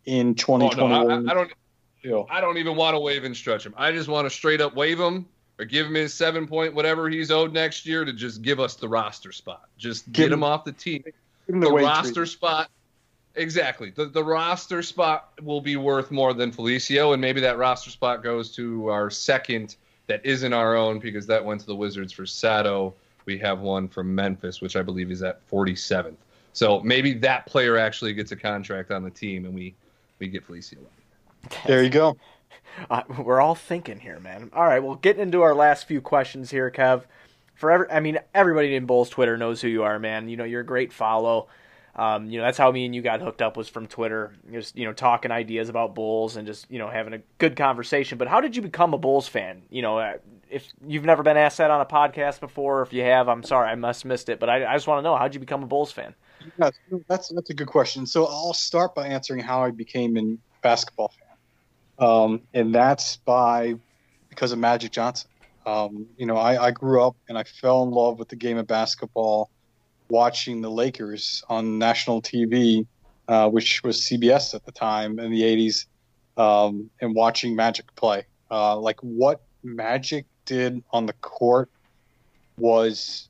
in 2021. Oh, no,
I, I, don't. I don't even want to waive and stretch him. I just want to straight up waive him or give him his seven point whatever he's owed next year to just give us the roster spot. Just give get him, him off the team. The, the roster spot. Exactly. The the roster spot will be worth more than Felicio, and maybe that roster spot goes to our second that isn't our own because that went to the Wizards for Sato. We have one from Memphis, which I believe is at 47th. So maybe that player actually gets a contract on the team, and we we get Felicio.
There you go.
Uh, we're all thinking here, man. All right, well, getting into our last few questions here, Kev. for every, I mean, everybody in Bulls Twitter knows who you are, man. You know, you're a great follow. Um, you know, that's how me and you got hooked up was from Twitter, just you know, talking ideas about Bulls and just you know having a good conversation. But how did you become a Bulls fan? You know, uh, if you've never been asked that on a podcast before, if you have, I'm sorry, I must missed it. But I, I just want to know how did you become a Bulls fan?
Yeah, that's that's a good question. So I'll start by answering how I became a basketball fan, um, and that's by because of Magic Johnson. Um, you know, I, I grew up and I fell in love with the game of basketball watching the Lakers on national TV, uh, which was CBS at the time in the 80s, um, and watching Magic play. Uh, like what Magic did on the court was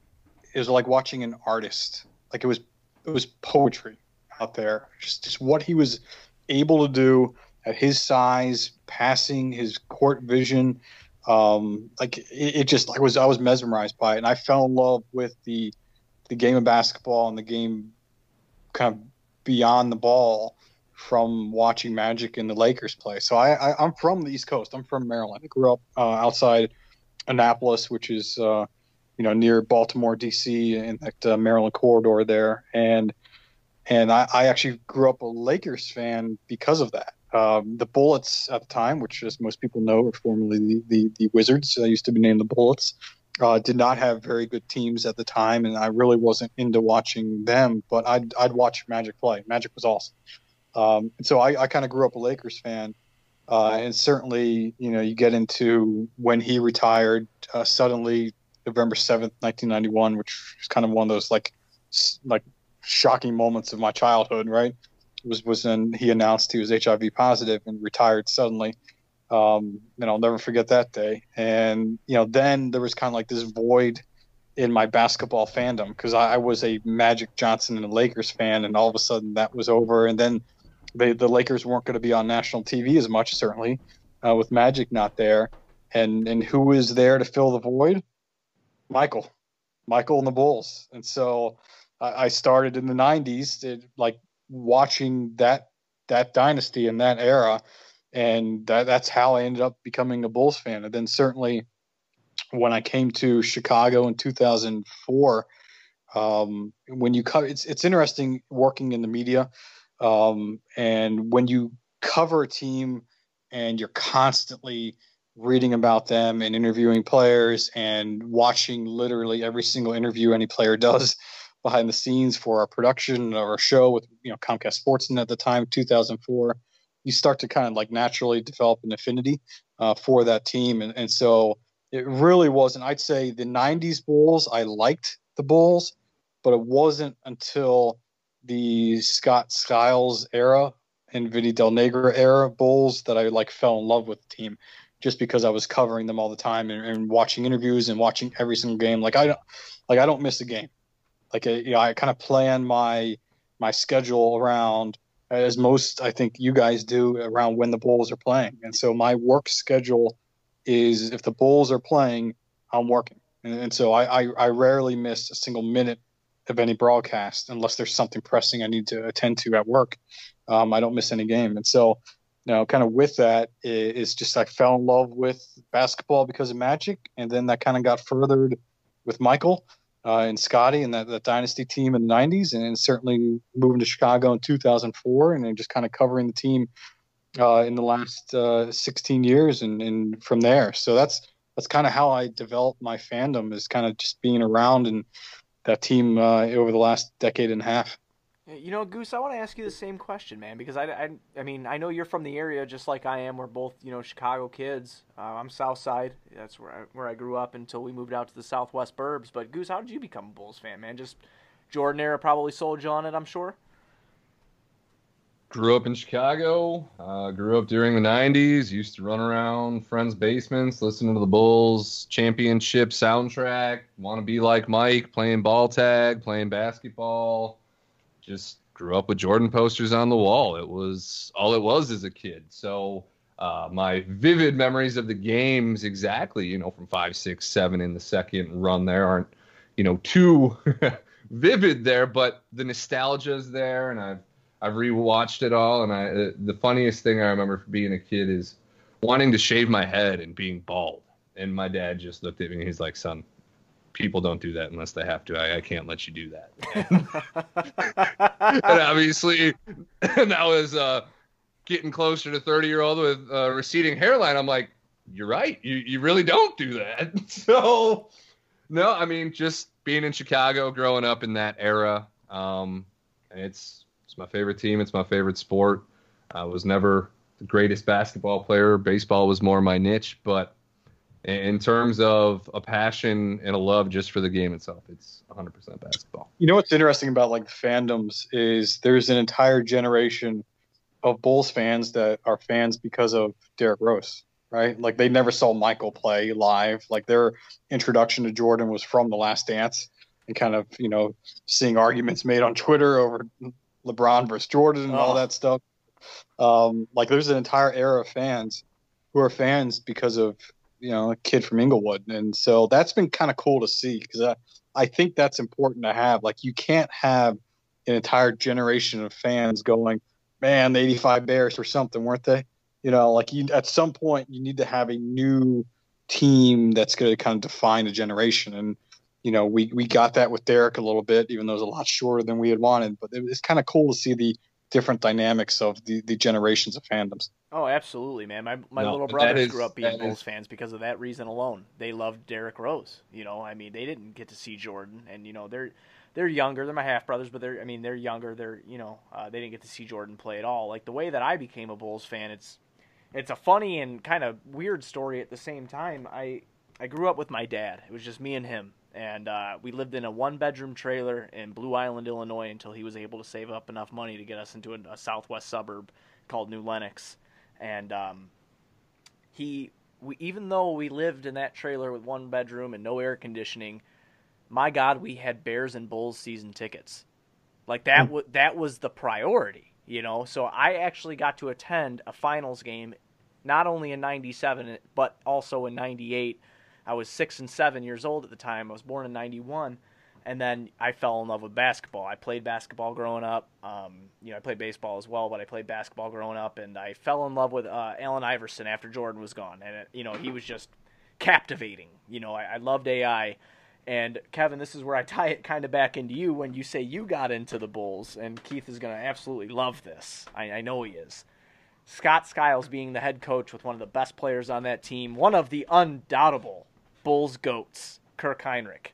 it was like watching an artist. Like it was it was poetry out there. Just just what he was able to do at his size, passing his court vision. Um, like it, it just I was I was mesmerized by it, and I fell in love with the the game of basketball and the game kind of beyond the ball from watching Magic and the Lakers play. So I, I am from the East Coast. I'm from Maryland. I grew up uh, outside Annapolis, which is uh, you know near Baltimore, D.C. in that uh, Maryland corridor there, and and I, I, actually grew up a Lakers fan because of that. Um, the Bullets at the time, which as most people know, are formerly the the, the Wizards, uh, used to be named the Bullets uh, did not have very good teams at the time, and I really wasn't into watching them. But I'd I'd watch Magic play. Magic was awesome. Um, and so I, I kind of grew up a Lakers fan, uh, and certainly you know you get into when he retired uh, suddenly November seventh, nineteen ninety one, which is kind of one of those like like shocking moments of my childhood. Right, was was when he announced he was HIV positive and retired suddenly. Um, and I'll never forget that day. And you know, then there was kind of like this void in my basketball fandom because I, I, was a Magic Johnson and a Lakers fan, and all of a sudden that was over. And then they, the Lakers weren't going to be on national TV as much, certainly, uh, with Magic not there. And and who was there to fill the void? Michael, Michael and the Bulls. And so I, I started in the '90s, to, like watching that that dynasty and that era and that, that's how I ended up becoming a Bulls fan. And then certainly when I came to Chicago in 2004, um, when you cover, it's it's interesting working in the media, um, and when you cover a team and you're constantly reading about them and interviewing players and watching literally every single interview any player does behind the scenes for our production or our show with you know Comcast Sportsnet at the time 2004 you start to kind of like naturally develop an affinity uh, for that team. And, and so it really wasn't, I'd say the 90s Bulls, I liked the Bulls, but it wasn't until the Scott Skiles era and Vinny Del Negro era Bulls that I like fell in love with the team just because I was covering them all the time and, and watching interviews and watching every single game. Like I don't, like I don't miss a game. Like you know, I kind of plan my my schedule around as most I think you guys do around when the Bulls are playing. And so my work schedule is if the Bulls are playing, I'm working. And, and so I, I, I, rarely miss a single minute of any broadcast unless there's something pressing I need to attend to at work. Um, I don't miss any game. And so, you know, kind of with that is just I fell in love with basketball because of Magic. And then that kind of got furthered with Michael uh, and Scotty and that, that dynasty team in the 90s, and certainly moving to Chicago in 2004 and then just kind of covering the team uh, in the last uh, 16 years and, and from there. So that's that's kind of how I developed my fandom is kind of just being around and that team uh, over the last decade and a half.
You know, Goose, I want to ask you the same question, man, because I, I, I mean, I know you're from the area just like I am. We're both, you know, Chicago kids. Uh, I'm South Side. That's where I, where I grew up until we moved out to the Southwest Burbs. But Goose, how did you become a Bulls fan, man? Just Jordan era probably sold you on it, I'm sure.
Grew up in Chicago. Uh, grew up during the '90s. Used to run around friends' basements, listening to the Bulls championship soundtrack. Want to be like Mike, playing ball tag, playing basketball just grew up with Jordan posters on the wall. It was all it was as a kid. So uh, my vivid memories of the games, exactly, you know, from five, six, seven in the second run there aren't, you know, too vivid there, but the nostalgia is there, and I've I've rewatched it all, and I uh, the funniest thing I remember from being a kid is wanting to shave my head and being bald, and my dad just looked at me and he's like, "Son, people don't do that unless they have to. I, I can't let you do that. and obviously, now as uh, getting closer to 30 year old with uh, receding hairline, I'm like, you're right. You you really don't do that. so, no, I mean, just being in Chicago, growing up in that era, um, it's it's my favorite team. It's my favorite sport. I was never the greatest basketball player. Baseball was more my niche, but in terms of a passion and a love just for the game itself, it's 100% basketball.
You know what's interesting about like fandoms is there's an entire generation of Bulls fans that are fans because of Derrick Rose, right? Like they never saw Michael play live. Like their introduction to Jordan was from The Last Dance, and kind of you know seeing arguments made on Twitter over LeBron versus Jordan and oh. all that stuff. Um, like there's an entire era of fans who are fans because of you know a kid from Inglewood, and so that's been kind of cool to see because I I think that's important to have. Like you can't have an entire generation of fans going, man, the '85 Bears or something, weren't they? You know, like you at some point you need to have a new team that's going to kind of define a generation and you know, we, we got that with Derrick a little bit, even though it was a lot shorter than we had wanted. But it was kind of cool to see the different dynamics of the, the generations of fandoms.
Oh, absolutely, man. My my no, little brothers is, grew up being Bulls is. fans because of that reason alone. They loved Derrick Rose. You know, I mean, they didn't get to see Jordan, and you know, they're they're younger. They're my half brothers, but they're I mean, they're younger. They're you know, uh, they didn't get to see Jordan play at all. Like the way that I became a Bulls fan, it's it's a funny and kind of weird story at the same time. I I grew up with my dad. It was just me and him and uh, we lived in a one bedroom trailer in Blue Island, Illinois, until he was able to save up enough money to get us into a, a southwest suburb called New Lenox. And um, he, we, even though we lived in that trailer with one bedroom and no air conditioning, my God, we had Bears and Bulls season tickets. Like that, mm. w- that was the priority, you know. So I actually got to attend a finals game, not only in '97 but also in '98 I was six and seven years old at the time. I was born in '91, and then I fell in love with basketball. I played basketball growing up. Um, you know, I played baseball as well, but I played basketball growing up, and I fell in love with uh, Allen Iverson after Jordan was gone, and it, you know he was just captivating. You know, I, I loved AI. And Kevin, this is where I tie it kind of back into you when you say you got into the Bulls, and Keith is going to absolutely love this. I, I know he is. Scott Skiles being the head coach with one of the best players on that team, one of the undoubtable Bulls goats, Kirk Hinrich,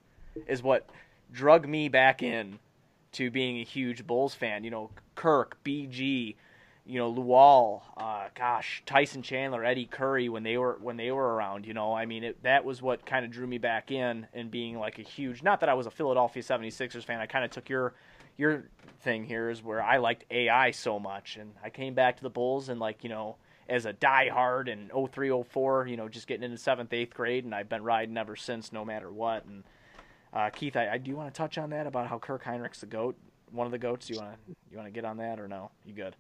is what drug me back in to being a huge Bulls fan. You know, Kirk, BG, you know, Luol, uh, gosh, Tyson Chandler, Eddie Curry when they were when they were around. You know, I mean, it, that was what kind of drew me back in and being like a huge. Not that I was a Philadelphia 76ers fan. I kind of took your your thing here is where I liked AI so much, and I came back to the Bulls and like you know as a diehard in 03, 04, you know, just getting into seventh, eighth grade, and I've been riding ever since, no matter what. And uh, Keith, I, I do want to touch on that about how Kirk Hinrich's the goat, one of the goats. You want to you want to get on that or no? You good?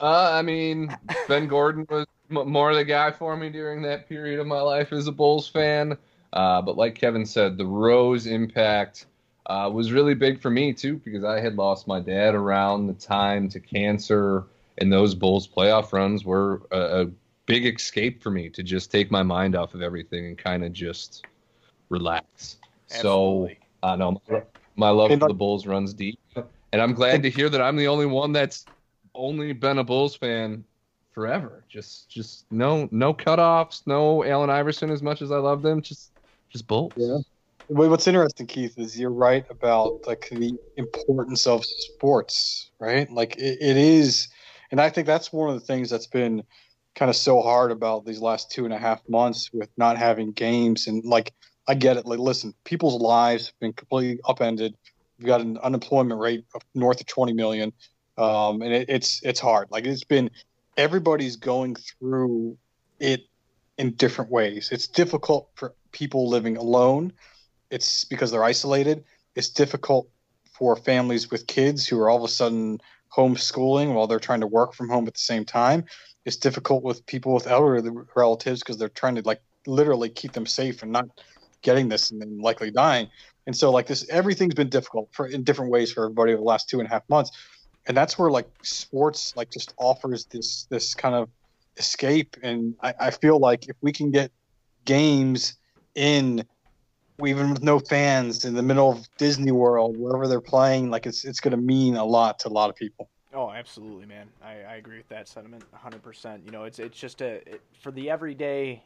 Uh, I mean, Ben Gordon was more the guy for me during that period of my life as a Bulls fan. Uh, but like Kevin said, the Rose impact uh, was really big for me too because I had lost my dad around the time to cancer and those Bulls playoff runs were a, a big escape for me to just take my mind off of everything and kind of just relax. Absolutely. So I know my, my love for the Bulls runs deep, and I'm glad to hear that I'm the only one that's only been a Bulls fan forever. Just just no no cutoffs, no Allen Iverson as much as I love them. Just just Bulls.
Yeah. What's interesting, Keith, is you're right about like the importance of sports, right? Like it, it is and I think that's one of the things that's been kind of so hard about these last two and a half months with not having games. And like, I get it. Like, listen, people's lives have been completely upended. We've got an unemployment rate of north of 20 million. Um, and it, it's, it's hard. Like it's been, everybody's going through it in different ways. It's difficult for people living alone. It's because they're isolated. It's difficult for families with kids who are all of a sudden homeschooling while they're trying to work from home at the same time. It's difficult with people with elderly relatives because they're trying to like literally keep them safe and not getting this and then likely dying. And so like this, everything's been difficult for in different ways for everybody over the last two and a half months. And that's where like sports like just offers this this kind of escape. And I, I feel like if we can get games in even with no fans in the middle of Disney World, wherever they're playing, like it's it's going to mean a lot to a lot of people.
Oh, absolutely, man. I, I agree with that sentiment 100%. You know, it's it's just a it, for the everyday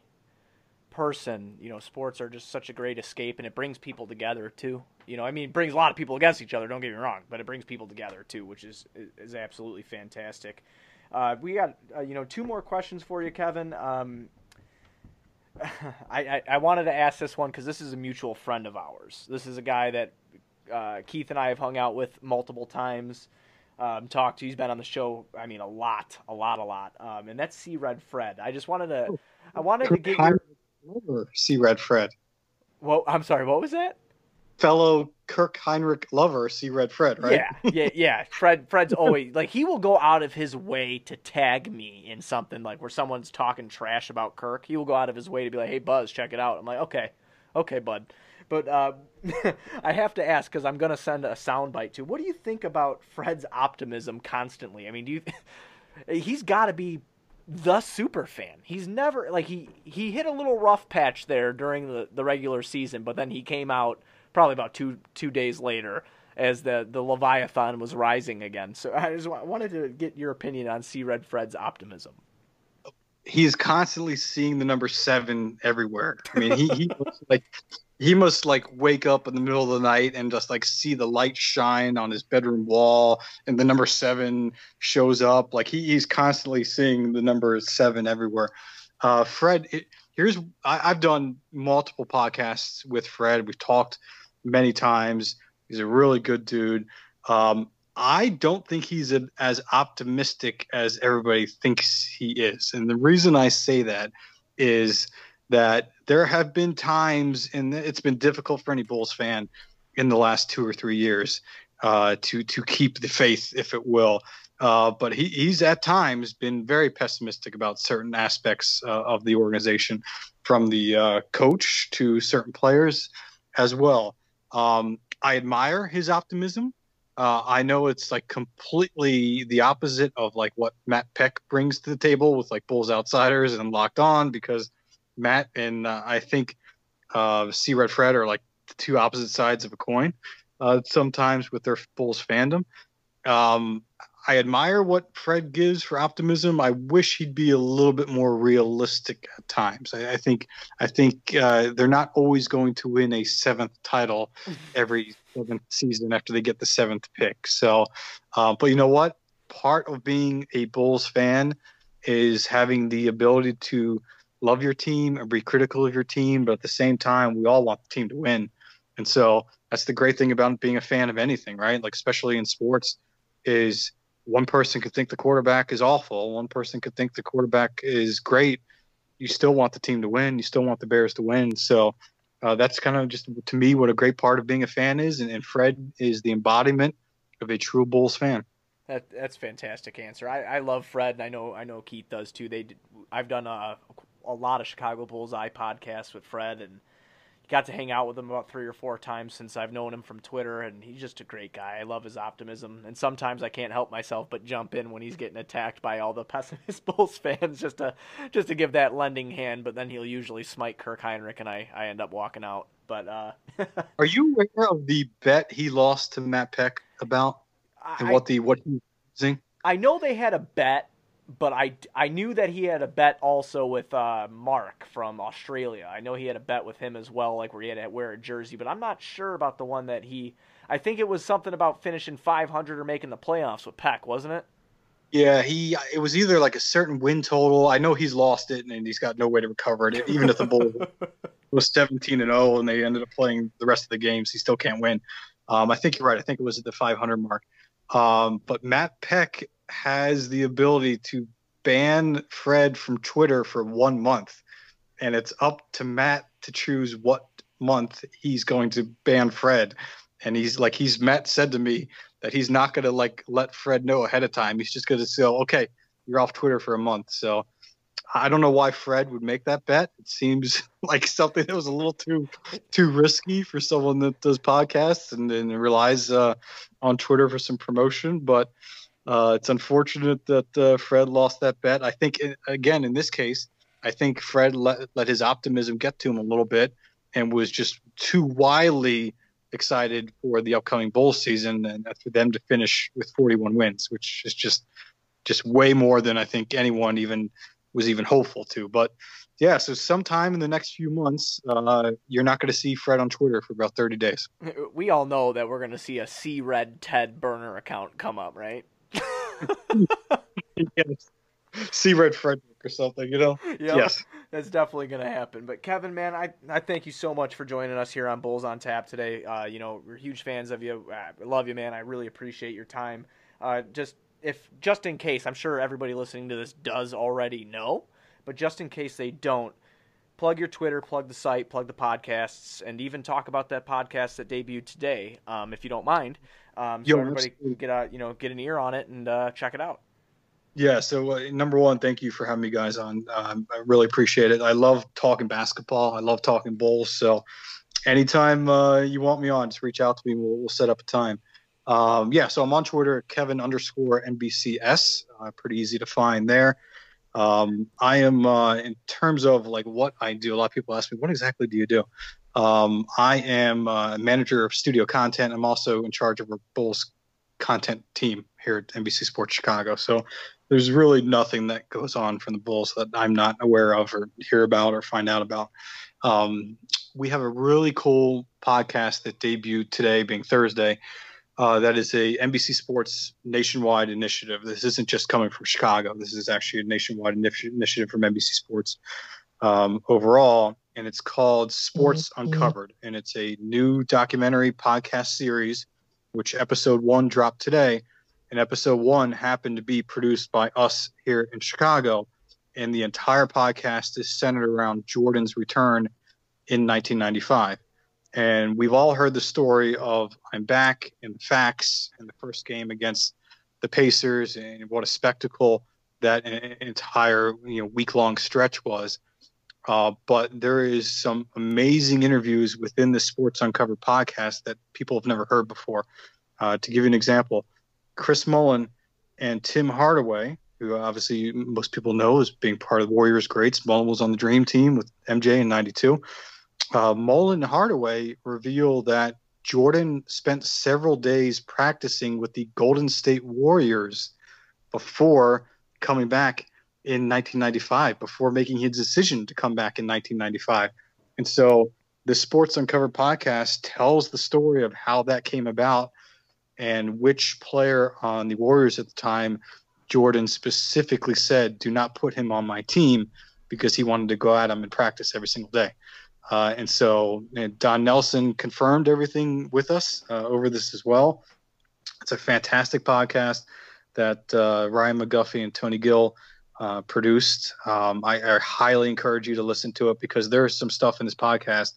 person, you know, sports are just such a great escape and it brings people together too. You know, I mean, it brings a lot of people against each other, don't get me wrong, but it brings people together too, which is is absolutely fantastic. Uh, we got, uh, you know, two more questions for you, Kevin. Um, I, I, I, wanted to ask this one because this is a mutual friend of ours. This is a guy that uh, Keith and I have hung out with multiple times, um, talked to. He's been on the show, I mean, a lot, a lot, a lot. Um, and that's C Red Fred. I just wanted to, I wanted to get
your... C Red Fred.
Well, I'm sorry, what was that?
fellow Kirk Hinrich lover, see Red Fred, right?
Yeah, yeah, yeah. Fred, Fred's always like he will go out of his way to tag me in something like where someone's talking trash about Kirk. He will go out of his way to be like, "Hey, Buzz, check it out." I'm like, "Okay, okay, bud." But uh, I have to ask because I'm gonna send a soundbite to. What do you think about Fred's optimism constantly? I mean, do you? he's got to be the super fan. He's never like he he hit a little rough patch there during the the regular season, but then he came out probably about two two days later as the the Leviathan was rising again. So I just wanted to get your opinion on C Red Fred's optimism.
He's constantly seeing the number seven everywhere. I mean, he, he like he must like wake up in the middle of the night and just like see the light shine on his bedroom wall and the number seven shows up like he, he's constantly seeing the number seven everywhere uh, fred it, here's I, have done multiple podcasts with fred we've talked many times. He's a really good dude. Um, I don't think he's a, as optimistic as everybody thinks he is. And the reason I say that is that there have been times, and it's been difficult for any Bulls fan in the last two or three years uh, to to keep the faith, if it will. Uh, but he, he's at times been very pessimistic about certain aspects uh, of the organization, from the uh, coach to certain players as well. Um, I admire his optimism. Uh, I know it's like completely the opposite of like what Matt Peck brings to the table with like Bulls Outsiders and Locked On because Matt and uh, I think uh, C Red Fred are like the two opposite sides of a coin uh, sometimes with their Bulls fandom. Um, I admire what Fred gives for optimism. I wish he'd be a little bit more realistic at times. I, I think I think uh, they're not always going to win a seventh title every seventh season after they get the seventh pick. So, uh, but you know what? Part of being a Bulls fan is having the ability to love your team and be critical of your team, but at the same time, we all want the team to win. And so that's the great thing about being a fan of anything, right? Like especially in sports, is one person could think the quarterback is awful. One person could think the quarterback is great. You still want the team to win. You still want the Bears to win. So uh, that's kind of just to me what a great part of being a fan is. And, and Fred is the embodiment of a true Bulls fan.
That that's fantastic answer. I, I love Fred, and I know I know Keith does too. They I've done a a lot of Chicago Bulls eye podcasts with Fred, and got to hang out with him about three or four times since I've known him from Twitter, and he's just a great guy. I love his optimism, and sometimes I can't help myself but jump in when he's getting attacked by all the pessimist Bulls fans just to just to give that lending hand. But then he'll usually smite Kirk Hinrich, and I I end up walking out. But uh,
are you aware of the bet he lost to Matt Peck about and I, what the what he was using?
I know they had a bet but I, I knew that he had a bet also with uh, Mark from Australia. I know he had a bet with him as well, like where he had to wear a jersey, but I'm not sure about the one that he. I think it was something about finishing 500 or making the playoffs with Peck, wasn't it?
Yeah, he. It was either like a certain win total. I know he's lost it and he's got no way to recover it. Even if the Bulls was 17 and 0 and they ended up playing the rest of the games, he still can't win. Um, I think you're right. I think it was at the 500 mark. Um, but Matt Peck has the ability to ban Fred from Twitter for one month, and it's up to Matt to choose what month he's going to ban Fred. And he's like he's Matt said to me that he's not going to like let Fred know ahead of time. He's just going to say, "Okay, you're off Twitter for a month." So I don't know why Fred would make that bet. It seems like something that was a little too too risky for someone that does podcasts and, and relies uh, on Twitter for some promotion. But uh, it's unfortunate that uh, Fred lost that bet. I think, again, in this case, I think Fred let, let his optimism get to him a little bit and was just too wildly excited for the upcoming bowl season and for them to finish with 41 wins, which is just just way more than I think anyone even was even hopeful to. But yeah, so sometime in the next few months, uh, you're not going to see Fred on Twitter for about 30 days.
We all know that we're going to see a C Red Ted burner account come up, right?
yes. C Red Frederick or something, you know?
Yep.
Yes.
That's definitely going to happen. But Kevin, man, I, I thank you so much for joining us here on Bulls on Tap today. Uh, you know, we're huge fans of you. I love you, man. I really appreciate your time. Uh, just if just in case, I'm sure everybody listening to this does already know, but just in case they don't, plug your Twitter, plug the site, plug the podcasts, and even talk about that podcast that debuted today, um, if you don't mind. Um, so
Yo,
everybody get a you know get an ear on it and uh, check it out.
Yeah. So uh, number one, thank you for having me guys on. Um, I really appreciate it. I love talking basketball. I love talking Bulls. So anytime uh, you want me on, just reach out to me. We'll, we'll set up a time. Um, yeah. So I'm on Twitter, Kevin underscore NBCS. Uh, pretty easy to find there. Um, I am uh, in terms of like what I do. A lot of people ask me, what exactly do you do? Um, I am uh, manager of studio content. I'm also in charge of our Bulls content team here at NBC Sports Chicago. So there's really nothing that goes on from the Bulls that I'm not aware of or hear about or find out about. Um, we have a really cool podcast that debuted today, being Thursday. Uh, that is a NBC Sports nationwide initiative. This isn't just coming from Chicago. This is actually a nationwide initi- initiative from NBC Sports um, overall, and it's called Sports Uncovered, and it's a new documentary podcast series, which episode one dropped today, and episode one happened to be produced by us here in Chicago, and the entire podcast is centered around Jordan's return in 1995. And we've all heard the story of I'm back in the facts in the first game against the Pacers and what a spectacle that en- entire you know week long stretch was. Uh, but there is some amazing interviews within the Sports Uncovered podcast that people have never heard before. Uh, to give you an example, Chris Mullin and Tim Hardaway, who obviously most people know as being part of the Warriors greats. Mullin was on the Dream Team with MJ in '92 uh, Mullin Hardaway reveal that Jordan spent several days practicing with the Golden State Warriors before coming back in 1995, before making his decision to come back in 1995. And so the Sports Uncovered podcast tells the story of how that came about and which player on the Warriors at the time Jordan specifically said, do not put him on my team because he wanted to go at him and practice every single day. Uh, and so and Don Nelson confirmed everything with us uh, over this as well. It's a fantastic podcast that uh, Ryan McGuffey and Tony Gill uh, produced. Um, I, I, highly encourage you to listen to it because there's some stuff in this podcast,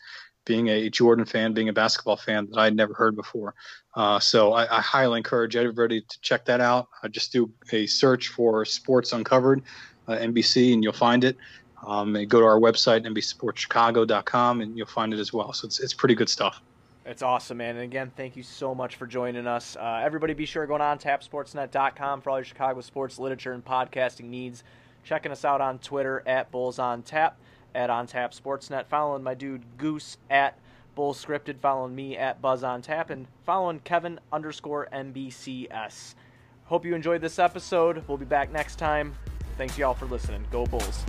being a Jordan fan, being a basketball fan, that I'd never heard before. Uh, so I, I, highly encourage everybody to check that out. just do a search for Sports Uncovered, uh, NBC, and you'll find it. Um, and go to our website, NBCSportsChicago.com, and you'll find it as well. So it's, it's pretty good stuff.
It's awesome, man. And again, thank you so much for joining us. Uh, everybody, be sure to go on tapsportsnet.com for all your Chicago sports literature and podcasting needs. Checking us out on Twitter at Bulls on Tap, at On Tap Sportsnet. Following my dude Goose at Bull Scripted. Following me at Buzz on Tap, and following Kevin underscore NBCS. Hope you enjoyed this episode. We'll be back next time. Thanks y'all for listening. Go Bulls.